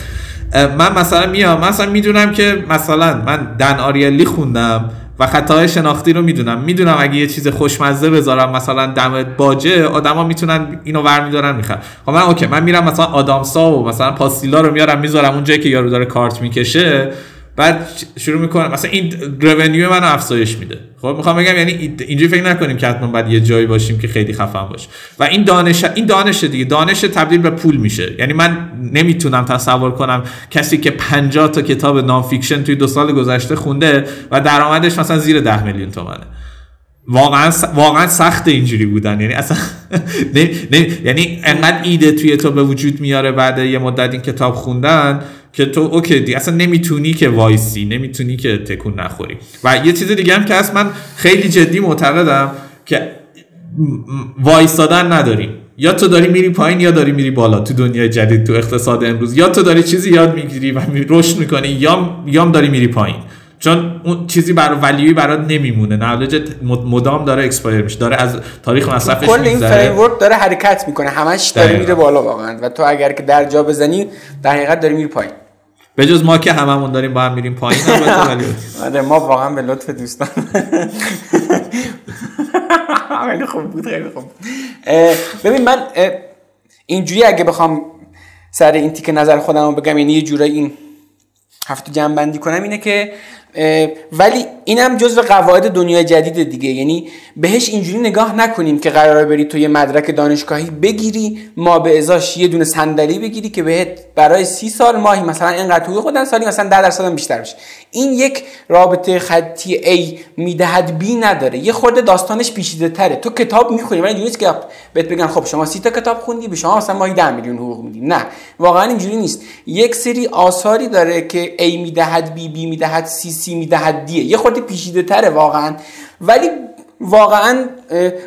من مثلا میام مثلا می‌دونم که مثلا من دن آریلی خوندم و خطاهای شناختی رو می‌دونم. می‌دونم اگه یه چیز خوشمزه بذارم مثلا دم باجه آدما می‌تونن اینو ور میدارن می‌خوان خب من OK من میرم مثلا آدامسا و مثلا پاستیلا رو میارم می‌ذارم اونجایی که یارو داره کارت می‌کشه. بعد شروع می‌کنم. مثلا این revenue منو افزایش میده. خب می‌خوام بگم یعنی اینجوری فکر نکنیم که حتما باید یه جایی باشیم که خیلی خفن باشه. و این دانش این دانش دیگه دانش تبدیل به پول میشه. یعنی من نمی‌تونم تصور کنم کسی که 50 تا کتاب non-fiction توی دو سال گذشته خونده و درآمدش مثلا زیر 10 میلیون تومنه. واقعا واقعا سخت اینجوری بودن. یعنی اصلا نه، نه، یعنی انقدر ایده توی تو به وجود میاره بعد یه مدت این کتاب خوندن که تو OK دی اصلا نمی‌تونی که وایسی نمی‌تونی که تکون نخوری. و یه چیز دیگه هم که هست من خیلی جدی معتقدم که وایستادن نداریم یا تو داری میری پایین یا داری میری بالا تو دنیای جدید تو اقتصاد امروز. یا تو داری چیزی یاد می‌گیری و رشد می‌کنی یا یا داری میری پایین. چون اون چیزی برای value ی برات نمیمونه. knowledge مدام داره expire میشه داره از تاریخ مصرفش کل این فریم داره حرکت می‌کنه. همش داره میره بالا واقعا. و تو اگر که در جا بزنی در حقیقت داری میری پایین. به جز ما که هممون داریم با هم میریم پایین آره ما واقعا به لطف دوستان. خیلی خوب بود خیلی خوب ببین من اینجوری اگه بخوام سر این تیک نظر خودم رو بگم یعنی یه جورایی این هفته جمع بندی کنم اینه که ولی اینم جزو قواعد دنیای جدید دیگه. یعنی بهش اینجوری نگاه نکنیم که قراره بری تو یه مدرک دانشگاهی بگیری ما به ازاش یه دونه صندلی بگیری که بهت برای سی سال ماهی مثلا اینقدر حقوق خودن سالی مثلا 10 درصد بیشتر بشه. این یک رابطه خطی A می‌دهد B نداره. یه خورده داستانش پیچیده تره. تو کتاب می‌خونی ولی نیست که بهت بگن خب شما سی تا کتاب خوندی به شما مثلا ماهی 10 میلیون حقوق میدیم نه. واقعا اینجوری نیست. یک سری آثاری داره که A می‌دهد B B می‌دهد C C می‌دهد دیه یه خورده پیچیده تره واقعا. ولی واقعا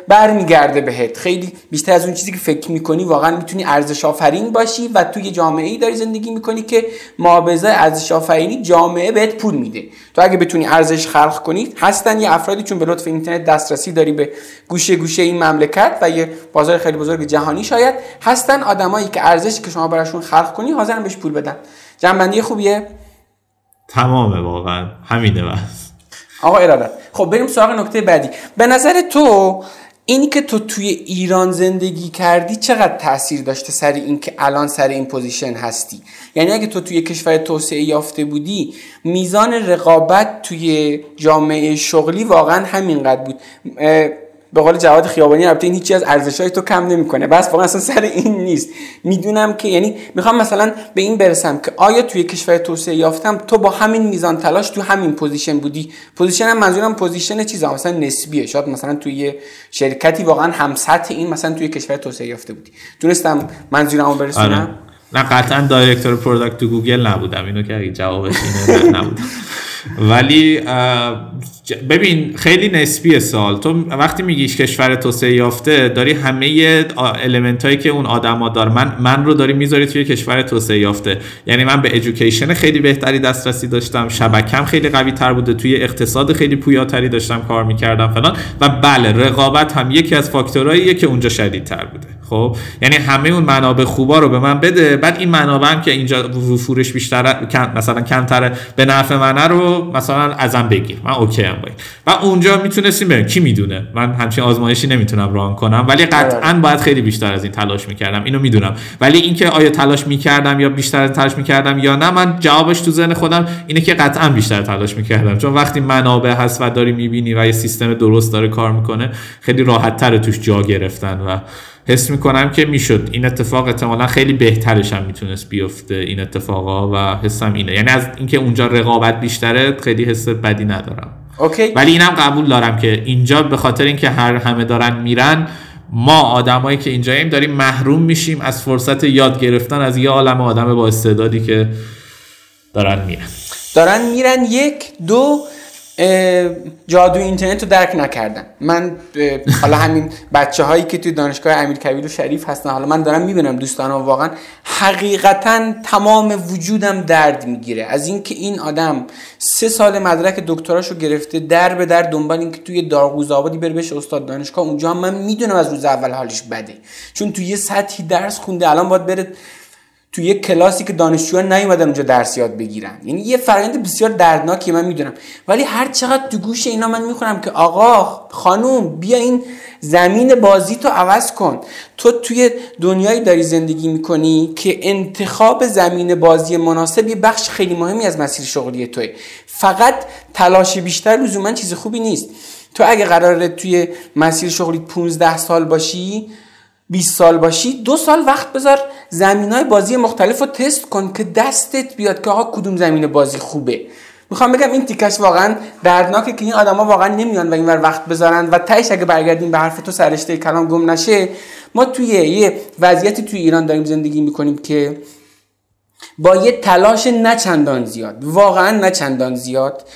برمیگرده بهت. خیلی بیشتر از اون چیزی که فکر می‌کنی واقعا می‌تونی ارزش آفرین باشی و توی جامعه ای داری زندگی می‌کنی که مابه‌ازای ارزش آفرینی جامعه بهت پول میده. تو اگه بتونی ارزش خلق کنی هستن یه افرادی چون به لطف اینترنت دسترسی داری به گوشه گوشه این مملکت و یه بازار خیلی بزرگ جهانی شاید هستن آدمایی که ارزشی که شما براشون خلق کنی حاضرن بهش پول بدن. جمع‌بندی خوبیه؟ تمامه واقعا. همینه بس. آقا ارادت خب بریم سراغ نکته بعدی. به نظر تو اینی که تو توی ایران زندگی کردی چقدر تاثیر داشته سر این که الان سر این position هستی؟ یعنی اگه تو توی کشور توسعه یافته بودی میزان رقابت توی جامعه شغلی واقعا همینقدر بود. به قول جواد خیابانی البته این هیچی از ارزشهای تو کم نمی‌کنه. بس واقعا اصلا سر این نیست. می‌دونم که یعنی می‌خوام مثلا به این برسم که آیا توی کشور توسعه یافتم تو با همین میزان تلاش تو همین position بودی؟ position هم منظورم position چیزا مثلا نسبیه. شاید مثلا توی شرکتی واقعا هم سطح این مثلا توی کشور توسعه یافته بودی. تونستم منظورمو برسونم؟ آره. نه قطعا director product تو گوگل نبودم. اینو که جوابش اینه نبودم. ولی ببین خیلی نسبی سال. تو وقتی میگیش کشور توسعه یافته داری همه element هایی که اون آدما داره من من رو داری می‌ذاری توی کشور توسعه یافته. یعنی من به education خیلی بهتری دسترسی داشتم شبکم خیلی قوی تر بوده توی اقتصاد خیلی پویاتری داشتم کار می‌کردم فلان. و بله رقابت هم یکی از فاکتورهاییه که اونجا شدیدتر بوده. خب؟ یعنی همه اون منابع خوبا رو به من بده بعد این منابع هم که اینجا فروش بیشتر مثلا کمتره به نفع منه رو مثلا ازم بگیر. من اوکی ام. و اونجا می‌تونستیم بریم. کی می‌دونه؟ من همچین آزمایشی نمی‌تونم ران کنم. ولی قطعا باید خیلی بیشتر از این تلاش می‌کردم. اینو می‌دونم. ولی اینکه آیا تلاش می‌کردم یا بیشتر تلاش می‌کردم یا نه من جوابش تو ذهن خودم اینه که قطعا بیشتر تلاش می‌کردم. چون وقتی منابع هست و داری می‌بینی و یه سیستم درست داره کار می‌کنه خیلی راحت توش جا گرفتن و حس می‌کنم که می‌شد. این اتفاق احتمالا خیلی بهترش هم می‌تونست بیفته این اتفاقا و حسم اینه. یعنی از اینکه اونجا رقابت بیشتره خیلی حس بدی ندارم. اوکی. ولی اینم قبول دارم که اینجا به خاطر اینکه هر همه دارن میرن ما آدمایی که اینجاییم داریم محروم میشیم از فرصت یاد گرفتن از یه عالم آدم با استعدادی که دارن میرن دارن میرن یک دو جادو اینترنت رو درک نکردن. من حالا همین بچه هایی که توی دانشگاه امیر کبیر و شریف هستن حالا من دارم می‌بینم دوستانم واقعا حقیقتا تمام وجودم درد می‌گیره. از اینکه این آدم سه سال مدرک دکتراشو گرفته در به در دنبال اینکه توی دارگوز آبادی بره بشه استاد دانشگاه اونجا من می‌دونم از روز اول حالش بده. چون توی یه سطحی درس خونده الان باید بره تو یه کلاسی که دانشجوها نیومدن اونجا درس یاد بگیرن. یعنی یه فرآیند بسیار دردناکی من می‌دونم. ولی هر چقدر تو گوش اینا من می‌خونم که آقا خانوم بیا این زمین بازی تو عوض کن. تو توی دنیایی داری زندگی می‌کنی که انتخاب زمین بازی مناسب یه بخش خیلی مهمی از مسیر شغلی توی. فقط تلاش بیشتر لزوما چیز خوبی نیست. تو اگه قراره توی مسیر شغلی 15 سال باشی 20 سال باشی دو سال وقت بذار زمین های بازی مختلف رو تست کن که دستت بیاد که آقا کدوم زمین بازی خوبه. می‌خوام بگم این تیکش واقعا دردناکه که این آدما واقعا نمیان و اینور وقت بذارن و تهش اگه برگردیم به حرف تو سرشته کلام گم نشه ما توی یه وضعیتی توی ایران داریم زندگی می‌کنیم که با یه تلاش نچندان زیاد واقعا نچندان زیاد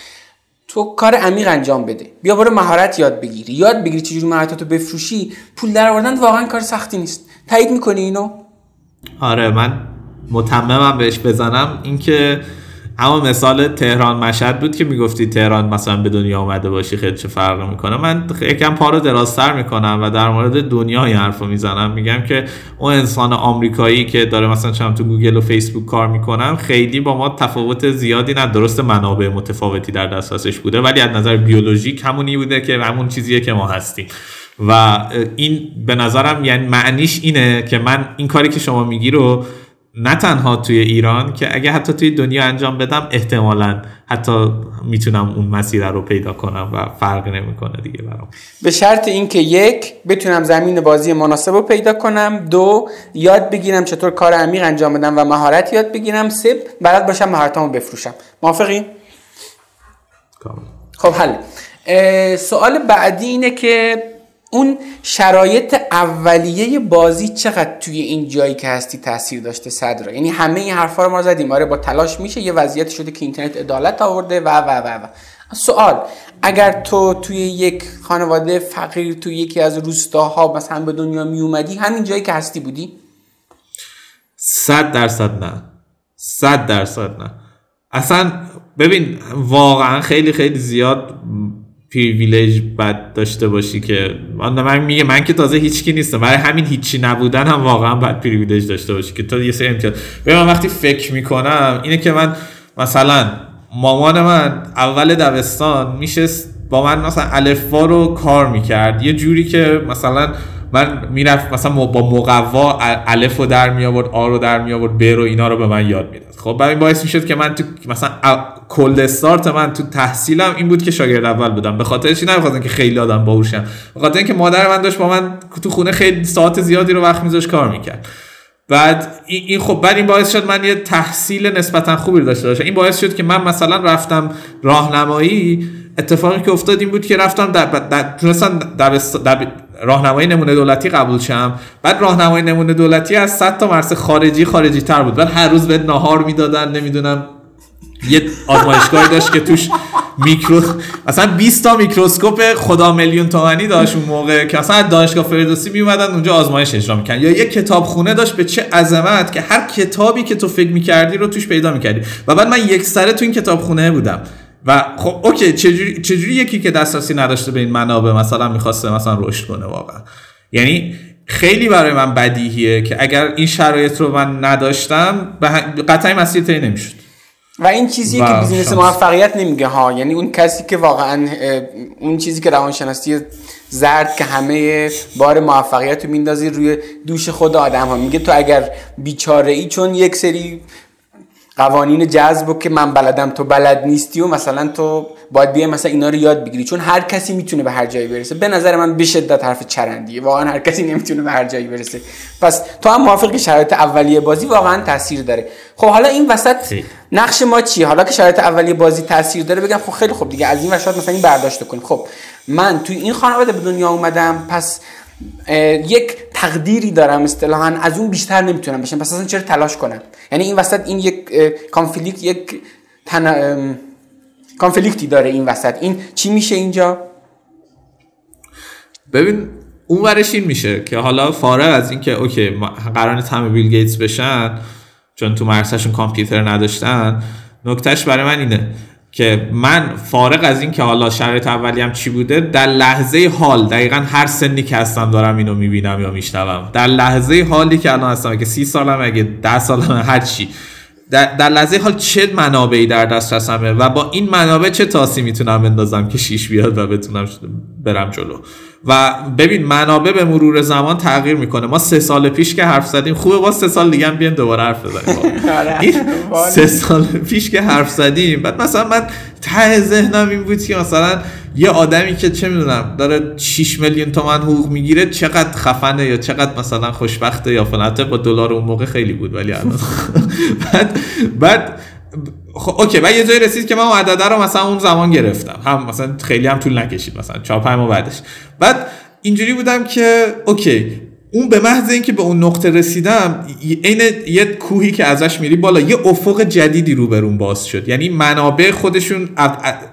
تو کار عمیق انجام بده. بیا برو مهارت یاد بگیری. یاد بگیری چجوری مهارتاتو بفروشی. پول در آوردن واقعا کار سختی نیست. تایید می‌کنی اینو؟ آره من متممم بهش بزنم. اینکه اما مثال تهران مشهد بود که می‌گفتی تهران مثلا به دنیا آمده باشی خیلی چه فرق می‌کنه. من یکم پا رو درازتر می‌کنم و در مورد دنیا این حرف رو می‌زنم. میگم که اون انسان آمریکایی که داره مثلا چند تو گوگل و فیسبوک کار می‌کنم خیلی با ما تفاوت زیادی نه درست منابع متفاوتی در دسترسش بوده ولی از نظر بیولوژیک همونی بوده که همون چیزیه که ما هستیم. و این به نظرم یعنی معنیش اینه که من این کاری که شما میگی رو نه تنها توی ایران که اگه حتی توی دنیا انجام بدم احتمالا حتی می‌تونم اون مسیر رو پیدا کنم و فرق نمی‌کنه دیگه برام. به شرط اینکه یک بتونم زمین بازی مناسب رو پیدا کنم. دو یاد بگیرم چطور کار عمیق انجام بدم و مهارت یاد بگیرم. سه بلد باشم مهارتامو بفروشم. موافقی؟ خب حل. سوال بعدی اینه که اون شرایط اولیه بازی چقدر توی این جایی که هستی تاثیر داشته صدرا. یعنی همه این حرفا رو ما زدیم. آره با تلاش میشه یه وضعیت شده که اینترنت عدالت آورده و و و و. سوال اگر تو توی یک خانواده فقیر توی یکی از روستاها مثلا به دنیا می اومدی همین جایی که هستی بودی؟ صد درصد نه. صد درصد نه. اصلا ببین واقعا خیلی خیلی زیاد پریویلیج بد داشته باشی که من میگه من که تازه هیچکی نیستم. برای همین هیچی نبودن هم واقعا بد پریویلیج داشته باشی که تو یه سری امتیاز. به من وقتی فکر می‌کنم اینه که من مثلا مامان من اول دبستان میشه با من مثلا الفبا رو کار می‌کرد. یه جوری که مثلا من می‌رفت مثلا با مقوا الف رو در می آورد آ رو در می آورد ب رو اینا رو به من یاد می‌داد. خب برای باعث می‌شد که من تو مثلا کلد استارت من تو تحصیلم این بود که شاگرد اول بودم. به خاطر چی؟ نمی‌خواستم که خیلی آدم باهوشم. به خاطر اینکه مادر من داشت با من تو خونه خیلی ساعت زیادی رو وقت میذاشت کار می‌کرد. بعد این خب بعد این باعث شد من یه تحصیل نسبتا خوبی داشته باشم. این باعث شد که من مثلا رفتم راهنمایی اتفاقی که افتاد این بود که رفتم در, در... در... در... راهنمایی نمونه دولتی قبول شم. بعد راهنمایی نمونه دولتی از 100 تا مرس خارجی خارجی تر بود. بعد هر روز به ناهار می‌دادن نمی‌دونم یه آزمایشگاهی داشت که توش میکرو مثلا 20 تا میکروسکوپ خدا میلیون تومانی داشت اون موقع که مثلا دانشگاه فردوسی می اومدن اونجا آزمایش اجرا می‌کنن یا یه کتابخونه داشت به چه عظمت که هر کتابی که تو فکر می‌کردی رو توش پیدا می‌کردی. و بعد من یک سره تو این کتابخونه بودم. و خب okay چجوری, چجوری یکی که دسترسی نداشته به این منابع مثلا می‌خواسته مثلا رشد کنه واقعا؟ یعنی خیلی برای من بدیهیه که اگر این شرایط رو من نداشتم قطعی مسیر طی نمی‌شد. و این چیزی که business موفقیت نمیگه ها. یعنی اون کسی که واقعا اون چیزی که روانشناسی زرد که همه بار موفقیت رو میندازی روی دوش خود آدم ها میگه تو اگر بیچاره ای چون یک سری قوانین جذب که من بلدم تو بلد نیستی و مثلا تو باید بیای مثلا اینا رو یاد بگیری. چون هر کسی می‌تونه به هر جایی برسه. به نظر من به شدت حرف چرندیه. واقعا هر کسی نمی‌تونه به هر جایی برسه. پس تو هم موافق که شرایط اولیه بازی واقعا تاثیر داره. خب حالا این وسط نقش ما چیه؟ حالا که شرایط اولیه بازی تاثیر داره بگم خب خیلی خوب دیگه. از این وسط مثلا این برداشت کنیم. خب من توی این خانواده به دنیا اومدم. پس یک تقدیری دارم اصطلاحا از اون بیشتر نمی‌تونم بشم. پس اصلا چرا تلاش کنم؟ یعنی این وسط این یک conflict یک تن... conflict ی داره این وسط. این چی میشه اینجا؟ ببین اون ورش این میشه که حالا فارغ از اینکه okay قرار همه بیل گیتس بشن چون تو مدرسه‌شون کامپیوتر نداشتن نکتهش برای من اینه. که من فارغ از این که حالا شرایط هم چی بوده در لحظه حال دقیقا هر سنی که هستم دارم اینو می‌بینم یا میشنوم. در لحظه حالی که الان هستم که سی سالم اگه ده سالم هر چی. در, در لحظه حال چه منابعی در دسترسمه و با این منابع چه تاسی می‌تونم بندازم که شیش بیاد و بتونم برم جلو؟ و ببین منابع به مرور زمان تغییر می‌کنه. ما سه سال پیش که حرف زدیم خوبه با سه سال دیگه هم بیان دوباره حرف بزنیم. آره. سه سال پیش که حرف زدیم. بعد مثلا من ته ذهنم این بود که مثلا یه آدمی که چه می‌دونم داره 6 میلیون تومن حقوق می‌گیره چقدر خفنه یا چقدر مثلا خوشبخته یا فلان با دلار اون موقع خیلی بود ولی الان بعد بعد خب اوکی بعد یه جایی رسید که من اون عدده رو مثلا اون زمان گرفتم. هم مثلا خیلی هم طول نکشید مثلا 4 5 ماه بعدش. بعد اینجوری بودم که اوکی اون به محض اینکه به اون نقطه رسیدم عین یه کوهی که ازش میری بالا یه افق جدیدی رو برون باز شد. یعنی منابع خودشون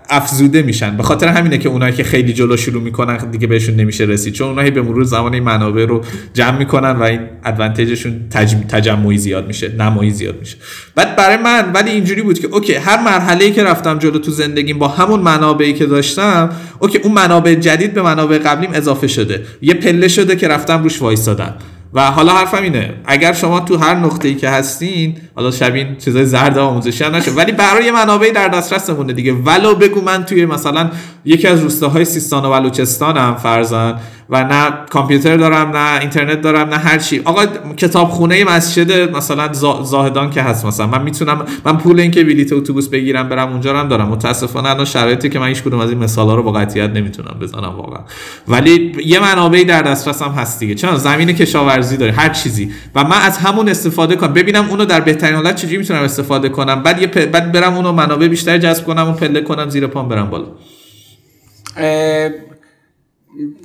افزوده میشن. به خاطر همینه که اونایی که خیلی جلو شروع می‌کنن دیگه بهشون نمیشه رسید. چون اونایی به مرور زمان این منابع رو جمع می‌کنن و این advantage شون تجمعی زیاد میشه نمایی زیاد میشه. بعد برای من ولی اینجوری بود که okay هر مرحله که رفتم جلو تو زندگیم با همون منابعی که داشتم okay اون منابع جدید به منابع قبلیم اضافه شده. یه پله شده که رفتم روش وایسادم. و حالا حرفم اینه. اگر شما تو هر نقطه ای که هستین حالا شبین چیزای زرد آموزشی نشه ولی برای منابعی در دسترسمونه دیگه. ولو بگو من توی مثلا یکی از روستاهای سیستان و بلوچستانم فرزن و نه کامپیوتر دارم نه اینترنت دارم نه هر چی. آقا کتابخونه مسجد مثلا زاهدان که هست مثلا. من می‌تونم من پول اینکه بلیت اتوبوس بگیرم برم اونجا هم دارم. متاسفانه الان شرایطی که من هیچ کدوم از این مثالا رو با قطعیت نمی‌تونم بزنم واقعا. ولی یه منابعی در دسترسم هست دیگه. چون زمین کشاورزی داره هر چیزی. و من از همون استفاده کنم. ببینم اونو در بهترین حالت چجوری می‌تونم استفاده کنم. بعد یه بعد برم اونو منابع بیشتر جذب کنم و پله کنم زیر پام برم بالا.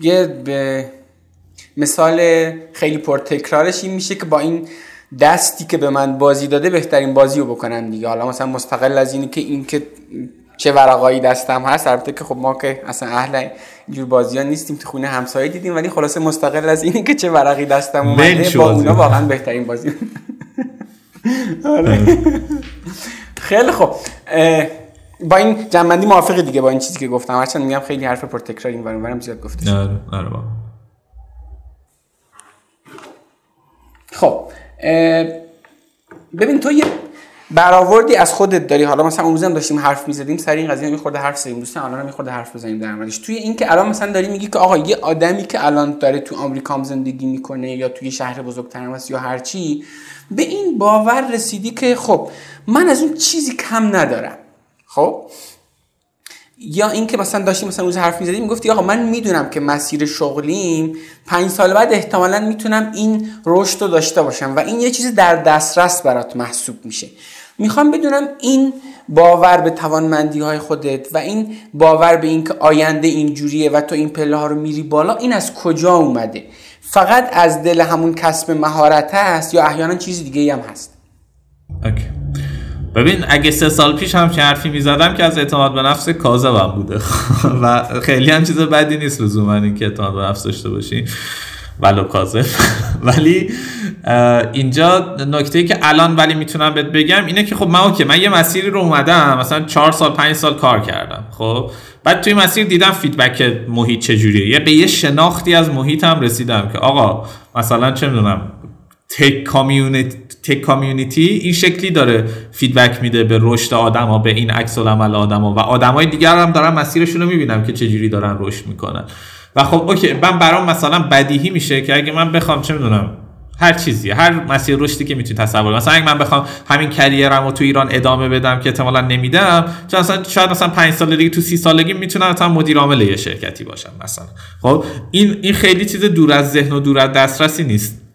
یه به مثال خیلی پرتکرارش این میشه که با این دستی که به من بازی داده بهترین بازی رو بکنم دیگه. حالا مثلا مستقل از اینی که این که چه ورقایی دستم هست. البته که خب ما که اصلا اهل اینجور بازی ها نیستیم تو خونه همسایه دیدیم ولی خلاصه مستقل از اینی که چه ورقی دستم اومده با اونا واقعا بهترین بازی. آره. خیلی خب با این جنبندی موافقی دیگه با این چیزی که گفتم. هرچند میگم خیلی حرف پر تکرار این برم زیاد گفته آره آره خب ببین تو یه برآوردی از خودت داری. حالا مثلا اون داشتیم حرف می‌زدیم سر این قضیه میخورده حرف زدیم. دوستان الان میخورده حرف بزنیم در موردش. توی این که الان مثلا داری میگی که آقا یه آدمی که الان داره تو آمریکا زندگی می‌کنه یا توی شهر بزرگتر است یا هر چی به این باور رسیدی که خب من از اون چیزی کم ندارم. خب؟ یا اینکه مثلا داشتیم مثلا روز حرف می‌زدیم می‌گفتی آقا من می‌دونم که مسیر شغلیم پنج سال بعد احتمالا می‌تونم این رشد رو داشته باشم و این یه چیزی در دسترس برات محسوب میشه. می‌خوام بدونم این باور به توانمندی های خودت و این باور به اینکه آینده اینجوریه و تو این پله ها رو میری بالا این از کجا اومده؟ فقط از دل همون کسب مهارت هست یا احیانا چیز دیگه هم هست؟ okay. ببین اگه سه سال پیش هم حرفی می‌زدم که از اعتماد به نفس کاذبم بوده. و خیلی هم چیز بدی نیست لزوما این که اعتماد به نفس داشته باشی. ولو کاذب. ولی اینجا نکته که الان ولی می‌تونم بهت بگم اینه که خب من okay من یه مسیری رو اومدم مثلا چهار سال پنج سال کار کردم خب؟ بعد توی مسیر دیدم feedback محیط چجوریه. یه به یه شناختی از محیطم رسیدم که آقا مثلا چه می‌دونم tech community tech community این شکلی داره feedback میده به رشد آدما به این عکس العمل آدما و آدمای دیگر هم دارن مسیرشون رو می‌بینم که چجوری دارن رشد می‌کنن. و خب okay من برام مثلا بدیهی میشه که اگه من بخوام چه می‌دونم هر چیزی هر مسیر رشدی که می‌تونی تصور مثلا اگه من بخوام همین career م رو تو ایران ادامه بدم که احتمالا نمیدم چون مثلا شاید مثلا 5 سال دیگه تو 30 سالگی می‌تونم مثلا مدیر عامل یه شرکتی باشم مثلا. خب این این خیلی چیز دور از ذهن و دور از دسترسی نیست.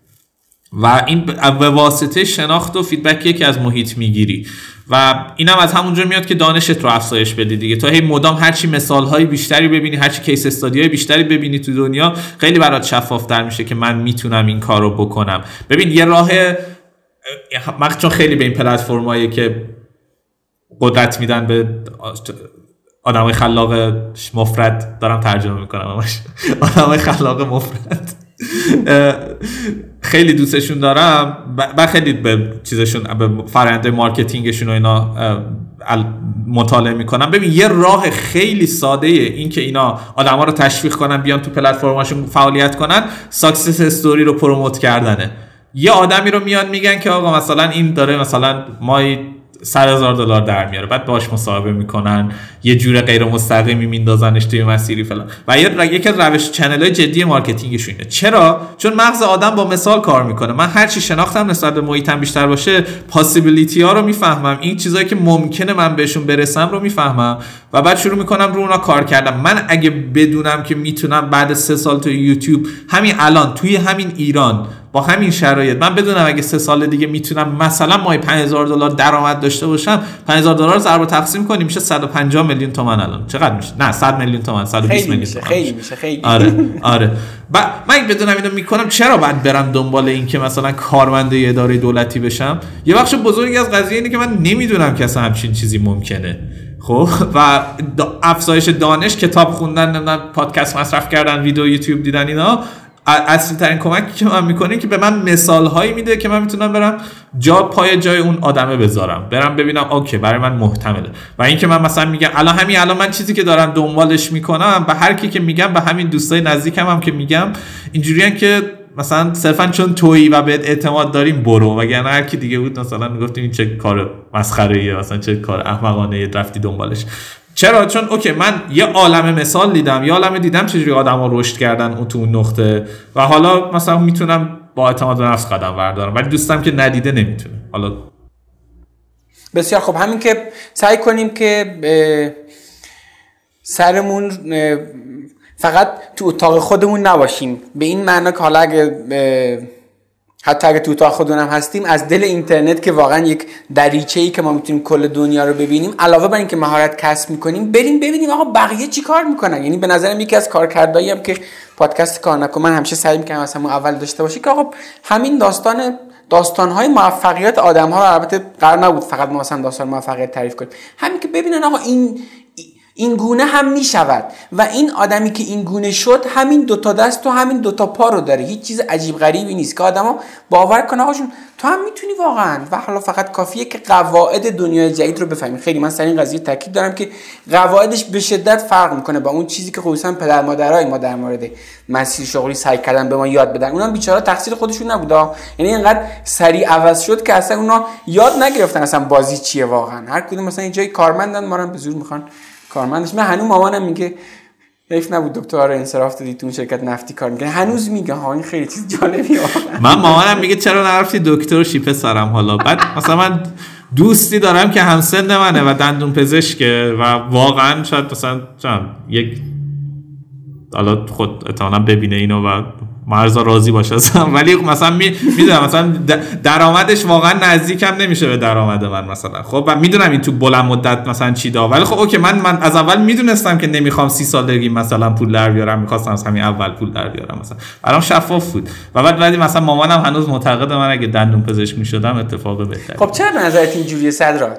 و این به واسطه شناخت و فیدبکیه که از محیط می‌گیری. و اینم از همونجا میاد که دانشت رو افزایش بدی دیگه. تا هی مدام هرچی مثال های بیشتری ببینی هرچی کیس استادی های بیشتری ببینی تو دنیا خیلی برات شفاف در میشه که من می‌تونم این کار رو بکنم. ببین یه راه من چون خیلی به این پلتفرمایی که قدرت میدن به آدم خلاق مفرد دارم ترجمه می‌کنم آدم خلاق مفرد. خیلی دوستشون دارم. من خیلی به چیزشون به فرآیند marketing شون و اینا مطالعه می‌کنم. ببین یه راه خیلی ساده این که اینا آدما رو تشویق کنن بیان تو پلتفرمشون فعالیت کنن success story رو promote کردنه. یه آدمی رو میان میگن که آقا مثلا این داره مثلا ما 100 هزار دلار در میاره. بعد باش مصاحبه می‌کنن یه جور غیر مستقیمی میندازنش توی مسیری فلان. و یکی از روش channel های جدی marketing ش اینه. چرا؟ چون مغز آدم با مثال کار می‌کنه. من هر چی شناختم نسبت به محیطم بیشتر باشه possibility ها رو می‌فهمم. این چیزایی که ممکنه من بهشون برسم رو می‌فهمم. و بعد شروع می‌کنم رو اونا کار کردم من اگه بدونم که می‌تونم بعد سه سال توی یوتیوب همین الان توی همین ایران با همین شرایط من بدونم اگه سه سال دیگه می‌تونم مثلا ماه 5000 دلار درآمد داشته باشم 5000 دلار ضرب تقسیم کنیم میشه 150 میلیون تومان الان. چقدر میشه؟ نه 100 میلیون تومان 120 میلیون تومان خیلی میشه خیلی. آره آره. و من بدونم اینو می‌کنم چرا باید برم دنبال این که مثلا کارمنده اداره دولتی بشم؟ یه بخش بزرگی از قضیه اینه که من نمی‌دونم که اصلا همچین چیزی ممکنه. خب؟ و افزایش دانش کتاب خوندن نمی‌دونم پادکست مصرف کردن ویدیو یوتیوب دیدن اینا اصلی ترین کمکی که من می‌کنه که به من مثال هایی میده که من می‌تونم برم جا پای جای اون آدمه بذارم. برم ببینم اوکی برای من محتمله. و اینکه من مثلا میگم الان همین الان من چیزی که دارم دنبالش می‌کنم به هر کی که میگم به همین دوستای نزدیکم هم که میگم اینجوریان که مثلا صرفا چون تویی و بهت اعتماد داریم برو. وگرنه هر کی دیگه بود مثلا می‌گفتیم این چه کار مسخره ایه مثلا چه کار احمقانه رفتی دنبالش. چرا؟ چون اوکی من یه عالم مثال دیدم یه عالم دیدم چجوری آدما رشد کردن اون تو اون نقطه و حالا مثلا می‌تونم با اعتماد به نفس قدم بردارم ولی دوستم که ندیده نمی‌تونه. حالا بسیار خب همین که سعی کنیم که سرمون فقط تو اتاق خودمون نباشیم. به این معنا که حالا اگه حتی اگه تو اتاق خودمونم هستیم از دل اینترنت که واقعا یک دریچه ای که ما می‌تونیم کل دنیا رو ببینیم علاوه بر اینکه مهارت کسب می‌کنیم بریم ببینیم آقا بقیه چی کار می‌کنن. یعنی به نظرم یکی از کارکردهایی هم که پادکست کار نکن من همیشه سعی می‌کنم از همون اول داشته باشه که آقا همین داستان داستانهای موفقیت آدم ها البته قرار نبود فقط ما مثلا داستان موفقیت تعریف کنیم. همین که ببینن آقا این این گونه هم می شود و این آدمی که این گونه شد همین دوتا دست و همین دوتا پا رو داره. هیچ چیز عجیب غریبی نیست که آدما باور کنه آقاشون تو هم می‌تونی واقعا. و حالا فقط کافیه که قواعد دنیای جدید رو بفهمی خیلی من سر این قضیه تاکید دارم که قواعدش به شدت فرق می‌کنه با اون چیزی که خصوصا پدر مادرای ما در مورد مسیر شغلی سعی کردن به ما یاد بدن. اونم بیچاره تقصیر خودشون نبوده. یعنی اینقدر سریع عوض شد که اصلا اونا یاد نگرفتن اصلا بازی چیه واقعا. هر کدوم مثلا اینجای کارمندن ما به زور می‌خوان کارمندش من هنوز مامانم میگه حیف نبود دکتر رو انصراف دادی تو شرکت نفتی کار می‌کنه هنوز میگه ها این خیلی چیز جالبی من مامانم میگه چرا نرفتی دکتر شیپه سرم حالا؟ بعد مثلا من دوستی دارم که همسن منه و دندون پزشکه و واقعا شاید مثلا یک حالا خود اتمالا ببینه اینو و مرزا راضی باشه. ولی مثلا می‌دونم مثلا درآمدش واقعا نزدیکم نمیشه به درآمد من مثلا. خب و می‌دونم این تو بلند مدت مثلا چی دا ولی خب اوکی من من از اول می‌دونستم که نمی‌خوام سی سالگی مثلا پول در بیارم می‌خواستم از همین اول پول در بیارم مثلا. برام شفاف بود. و بعد ولی مثلا مامانم هنوز معتقد من اگه دندون پزشک می‌شدم اتفاق بهتری خب چرا نظرت اینجوریه صدرا؟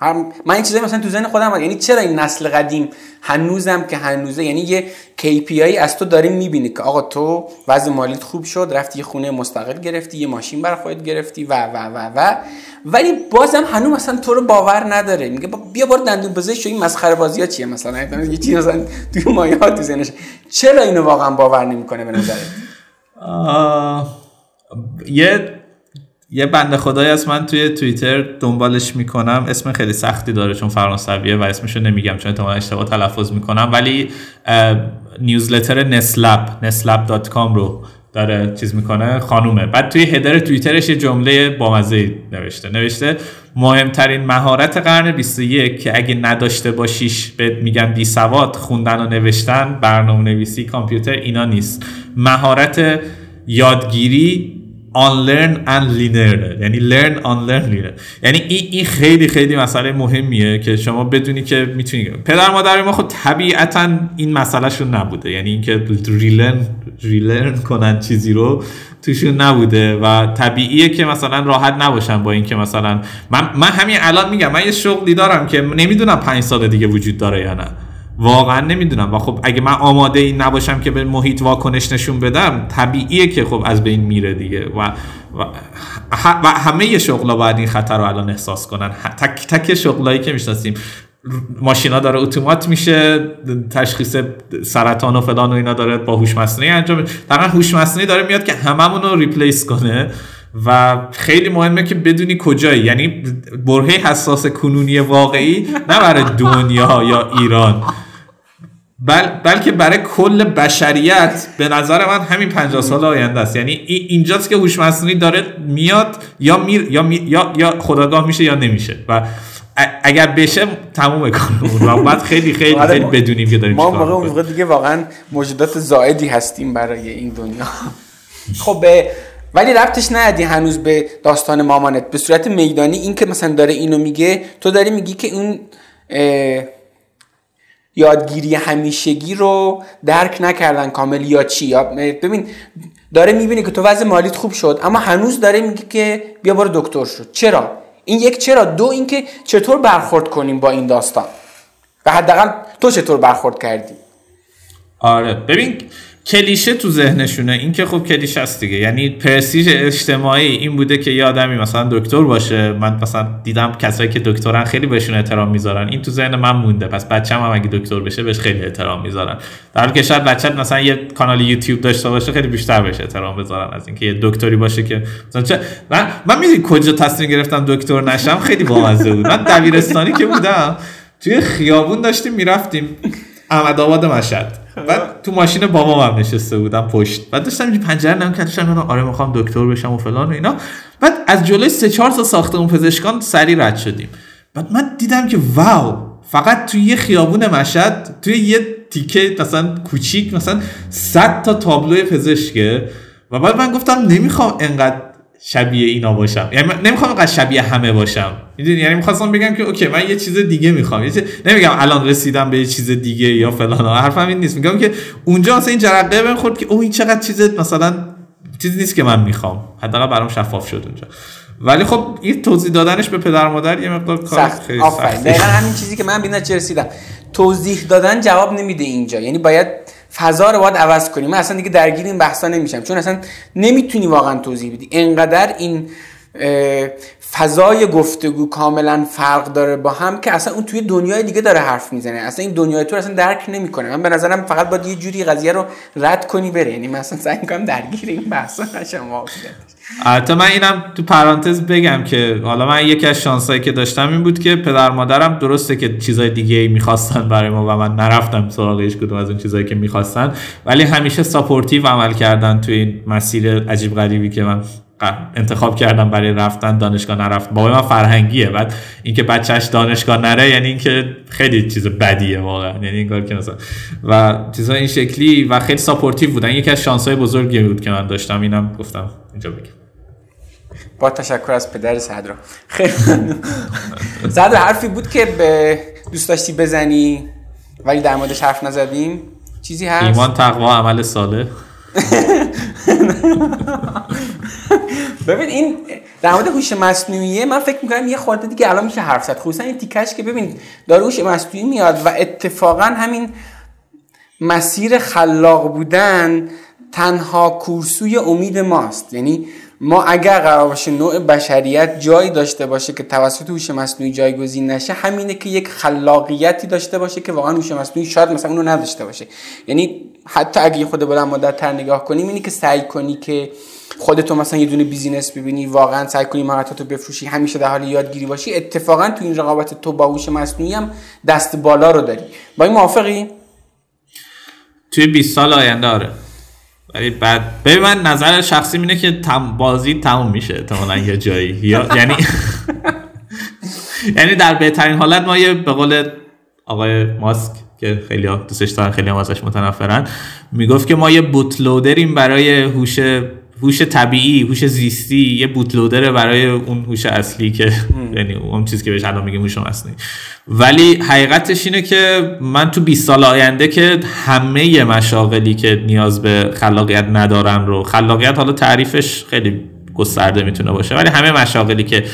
هم من این چیزایی مثلا تو ذهن خودم یعنی چرا این نسل قدیم هنوزم که هنوزه؟ یعنی یه KPI از تو داریم می‌بینی که آقا تو وضع مالیت خوب شد رفتی یه خونه مستقل گرفتی یه ماشین برای خودت گرفتی و و و و. ولی بازم هنوز مثلا تو رو باور نداره. میگه بیا بار دندون پزشک این مسخره بازی ها چیه مثلا؟ یه چیز مثلا توی مایات تو ذهنش. چرا اینو واقعا باور نمی‌کنه به نظرت؟ یه یه بنده خدایی از من توی توییتر دنبالش می‌کنم. اسم خیلی سختی داره چون فرانسویه و اسمشو نمیگم چون احتمالا اشتباه تلفظ می‌کنم. ولی نیوزلتر نسلب نسلب.com رو داره چیز می‌کنه خانومه. بعد توی هدر توییترش یه جمله بامزه نوشته. نوشته مهمترین مهارت قرن 21 که اگه نداشته باشیش به میگن بی سواد خوندن و نوشتن برنامه نویسی کامپیوتر اینا نیست. مهارت یادگیری unlearn and learn یعنی learn unlearn learn یعنی این این خیلی خیلی مسئله مهمیه که شما بدونی که می‌تونی پدر مادر ما خود طبیعتا این مسئلهشون نبوده. یعنی اینکه ریلرن ریلرن کنن چیزی رو توشون نبوده و طبیعیه که مثلا راحت نباشن با اینکه مثلا من, من همین الان میگم من یه شغلی دارم که نمی‌دونم پنج سال دیگه وجود داره یا نه. واقعا نمی‌دونم. و خب اگه من آماده این نباشم که به محیط واکنش نشون بدم طبیعیه که خب از بین میره دیگه. و و, و همه شغلا باید این خطر رو الان احساس کنن. تک تک شغلایی که می‌شناسیم. ماشینا داره اتومات میشه تشخیص سرطان و فلان و اینا داره با هوش مصنوعی انجام در هوش مصنوعی داره میاد که هممون رو ریپلیس کنه. و خیلی مهمه که بدونی کجایی. یعنی برهه حساس کنونی واقعی نه برای دنیا یا ایران. بل بلکه برای کل بشریت به نظر من همین 50 سال آینده است. یعنی اینجاست که هوش مصنوعی داره میاد یا میر یا یا یا خداگاه میشه یا نمیشه. و اگر بشه تموم کارمون. و بعد خیلی خیلی آره، خیلی بدونیم که داریم ما موقع اون موقع دیگه واقعا موجودات زائدی هستیم برای این دنیا. خب ولی ربطش ندی هنوز به داستان مامانت. به صورت میدانی این که مثلا داره اینو میگه تو داری میگی که اون یادگیری همیشگی رو درک نکردن کامل یا چی. یا ببین داره می‌بینی که تو وضع مالیت خوب شد اما هنوز داره میگه که بیا برو دکتر شد چرا؟ این یک چرا؟ دو اینکه چطور برخورد کنیم با این داستان؟ و حداقل تو چطور برخورد کردی؟ آره. ببین کلیشه تو ذهنشونه. این که خب کلیشه است دیگه. یعنی پرسیژ اجتماعی این بوده که یه آدمی مثلا دکتر باشه. من مثلا دیدم کسایی که دکترن خیلی بهشون احترام می‌ذارن. این تو ذهن من مونده. پس بچه‌م هم اگه دکتر بشه بهش خیلی احترام می‌ذارن. در حالی که شاید بچه مثلا یه کانال یوتیوب داشته باشه خیلی بیشتر بهش احترام بذارن از اینکه یه دکتری باشه که مثلا چه من من می‌دونی کجا تصمیم گرفتم دکتر نشم؟ خیلی بامزه بود. من دبیرستانی که بودم توی خیابون داشتیم می‌رفتیم. احمد آباد مشهد. بعد تو ماشین بابام هم نشسته بودم پشت. بعد داشتم این پنجره نم کردم آره می‌خوام دکتر بشم و فلان و اینا. بعد از جلوی سه چهار تا ساختمون پزشکان سری رد شدیم. بعد من دیدم که واو فقط توی یه خیابون مشهد توی یه تیکه مثلا کوچیک مثلا 100 تا تابلو پزشکه. و بعد من گفتم نمی‌خوام انقدر شبیه اینا باشم. یعنی نمی‌خوام اینقدر شبیه همه باشم. می‌دونی؟ یعنی می‌خواستم بگم که اوکی من یه چیز دیگه می‌خوام. یه نمیگم الان رسیدم به یه چیز دیگه یا فلان حرفم این نیست. میگم که اونجا مثلا این جرقه بهم خورد که اوه این چقدر چیز مثلا چیزی نیست که من می‌خوام. حداقل برام شفاف شد اونجا. ولی خب این توضیح دادنش به پدر مادر یه مقدار کار سخت. خیلی سخت همین چیزی که من چه رسیدم توضیح دادن جواب نمیده اینجا. یعنی باید فضا رو باید عوض کنیم. من اصلا دیگه درگیر این بحثا نمیشم. چون اصلا نمی‌تونی واقعا توضیح بدی. انقدر این فضای گفتگو کاملا فرق داره با هم که اصلا اون توی دنیای دیگه داره حرف می‌زنه. اصلا این دنیای تو اصلا درک نمی‌کنه. من به نظرم فقط باید یه جوری قضیه رو رد کنی بره. یعنی مثلا سعی کنم درگیر این بحثا نشم البته من اینم تو پرانتز بگم که حالا من یکی از شانسایی که داشتم این بود که پدر مادرم درسته که چیزای دیگه ای می‌خواستن برای ما و من. نرفتم سراغش کدوم از اون چیزایی که می‌خواستن. ولی همیشه supportive عمل کردن تو این مسیر عجیب غریبی که من انتخاب کردم برای رفتن دانشگاه نرفت. بابای من فرهنگیه بعد اینکه بچهش دانشگاه نره یعنی اینکه خیلی چیز بدیه واقعا. یعنی این کار که مثلا و چیزا این شکلی و خیلی ساپورتیو بودن. یکی از شانسای بزرگی بود که من داشتم. اینم گفتم. اینجا بگم. با تشکر از پدر صدرا. خیلی صدر حرفی بود که به دوست داشتی بزنی ولی در موردش حرف نزدیم. چیزی هست؟ ایمان تقوا عمل صالح. ببین این در مورد هوش مصنوعیه من فکر می‌کنم یه خورده دیگه الان میشه حرف زد. خصوصا این تیکش که ببین داره هوش مصنوعی میاد و اتفاقا همین مسیر خلاق بودن تنها کورسوی امید ماست. یعنی ما اگر قرار باشه نوع بشریت جایی داشته باشه که توسط هوش مصنوعی جایگزین نشه همینه که یک خلاقیتی داشته باشه که واقعا هوش مصنوعی شاید مثلا اونو نداشته باشه. یعنی حتی اگه خود بلند مدت تر نگاه کنیم اینی که سعی کنی که خودتو مثلا یه دونه بیزینس ببینی واقعا سعی کنی مهارتاتو بفروشی همیشه در حال یادگیری باشی اتفاقا تو این رقابت تو با هوش مصنوعی هم دست بالا رو داری. با این موافقی؟ توی 20 سال آینده آره. ولی بعد ببین من نظر شخصی اینه که تم بازی تموم میشه احتمالاً یه جایی. یا یعنی یعنی در بهترین حالت ما یه به قول آقای ماسک که خیلی دوستش دارن خیلی هم ازش متنفرن می‌گفت که ما یه بوتلودریم برای هوش هوش طبیعی هوش زیستی یه بوتلودر برای اون هوش اصلی که یعنی اون چیزی که بهش الان میگیم هوش مصنوعی. ولی حقیقتش اینه که من تو 20 سال آینده که همه مشاغلی که نیاز به خلاقیت ندارن رو خلاقیت حالا تعریفش خیلی گسترده می‌تونه باشه ولی همه مشاغلی که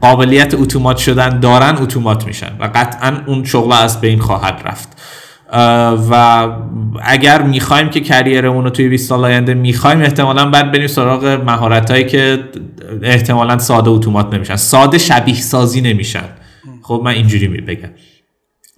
قابلیت اتومات شدن دارن اتومات میشن و قطعا اون شغل از بین خواهد رفت. و اگر می‌خوایم که کریرمون رو توی 20 سال آینده می‌خوایم احتمالا بعد بریم سراغ مهارت هایی که احتمالا ساده اتومات نمیشن. ساده شبیه سازی نمیشن. خب من اینجوری بگم.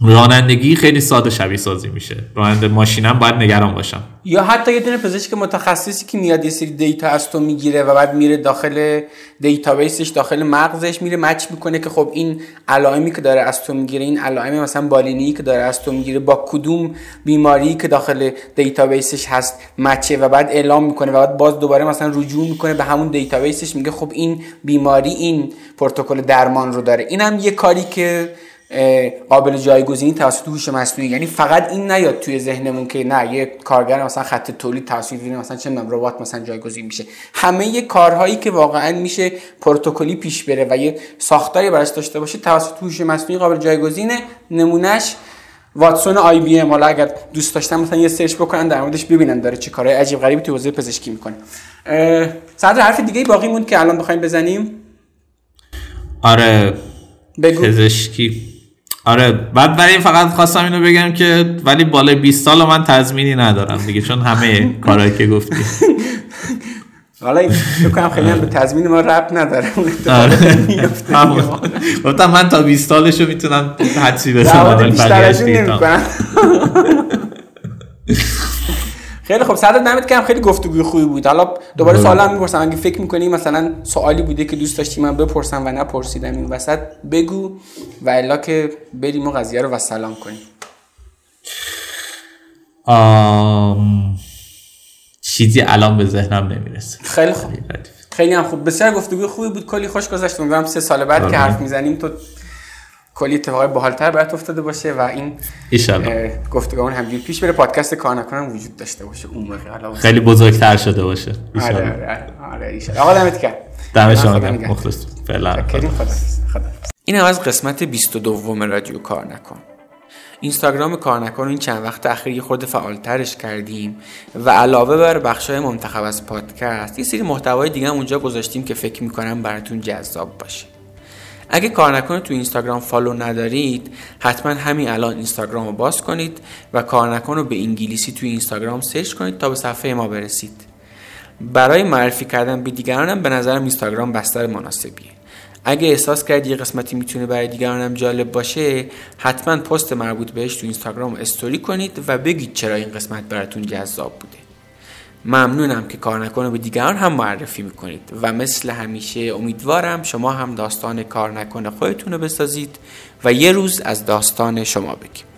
رانندگی خیلی ساده شبیه سازی میشه. راننده ماشینم باید نگران باشم. یا حتی یه دونه پزشک متخصصی که میاد یه سری دیتا از تو می‌گیره و بعد میره داخل database ش داخل مغزش میره match می‌کنه که خب این علائمی که داره از تو می‌گیره این علائم مثلا بالینی که داره از تو می‌گیره با کدوم بیماری که داخل database ش هست match ه و بعد اعلام می‌کنه و بعد باز دوباره مثلا رجوع می‌کنه به همون database ش میگه خب این بیماری این پروتکل درمان رو داره. اینم یه کاری که قابل جایگزینی توسط هوش مصنوعی. یعنی فقط این نیاد توی ذهنمون که نه یه کارگر مثلا خط تولید توسط مثلا چه ربات مثلا جایگزین میشه. همه یه کارهایی که واقعا میشه پروتکلی پیش بره و یه ساختاری براش داشته باشه توسط هوش مصنوعی قابل جایگزینه. نمونهش Watson IBM. حالا اگر دوست داشتن مثلا یه search بکنن در موردش ببینن داره چه کارهای عجیب غریبی تو حوزه پزشکی می‌کنه. صدرا حرف دیگه باقی موند که الان بخوایم بزنیم؟ آره بگو. پزشکی. آره بعد ولی فقط خواستم اینو بگم که ولی بالای 20 سال من تضمینی ندارم دیگه چون همه کارهایی که گفتی. حالا این کنم خیلی هم به تضمین ما رب نداره آره. گفتم من تا 20 سالشو می‌تونم حدسی بزنم ولی بیشتر خیلی خب صدر نمید که هم خیلی گفتگوی خوبی بود. حالا دوباره بله. سوالم می‌پرسم. اگه فکر می‌کنی مثلا سوالی بوده که دوست داشتی من بپرسم و نپرسیدم این وسط بگو و الا که بریم و قضیه رو و سلام کنیم. آم... چیزی الان به ذهنم نمی‌رسه. خیلی خوب. خیلی هم خوب. بسیار گفتگوی خوبی بود. کلی خوش گذشت. امیدوارم سه سال بعد که آره. حرف می‌زنیم تو کلی اتفاقای باحالتر برات افتاده باشه و این گفتگومون همجوری پیش بره. پادکست کار نکنم وجود داشته باشه اون موقع. خیلی بزرگتر شده باشه. آره آره آره آقا دمت گرم. دم شما مخلص. فعلا. این هم از قسمت 22 رادیو کار نکن اینستاگرام کار نکن این چند وقت اخیر خود فعالترش کردیم و علاوه بر بخشای منتخب از پادکست یه سری محتوای دیگه هم اونجا گذاشتیم که فکر می‌کنم براتون جذاب باشه. اگه کار نکن تو اینستاگرام follow ندارید حتما همین الان اینستاگرام رو باز کنید و کار نکن رو به انگلیسی تو اینستاگرام search کنید تا به صفحه ما برسید. برای معرفی کردن به دیگرانم به نظرم اینستاگرام بستر مناسبیه. اگه احساس کرد یه قسمتی می‌تونه برای دیگرانم جالب باشه حتما پست مربوط بهش تو اینستاگرام استوری کنید و بگید چرا این قسمت براتون جذاب بوده. ممنونم که کار نکنه. به دیگران هم معرفی می‌کنید. و مثل همیشه امیدوارم شما هم داستان کار نکنه خودتون رو بسازید و یه روز از داستان شما بگیم.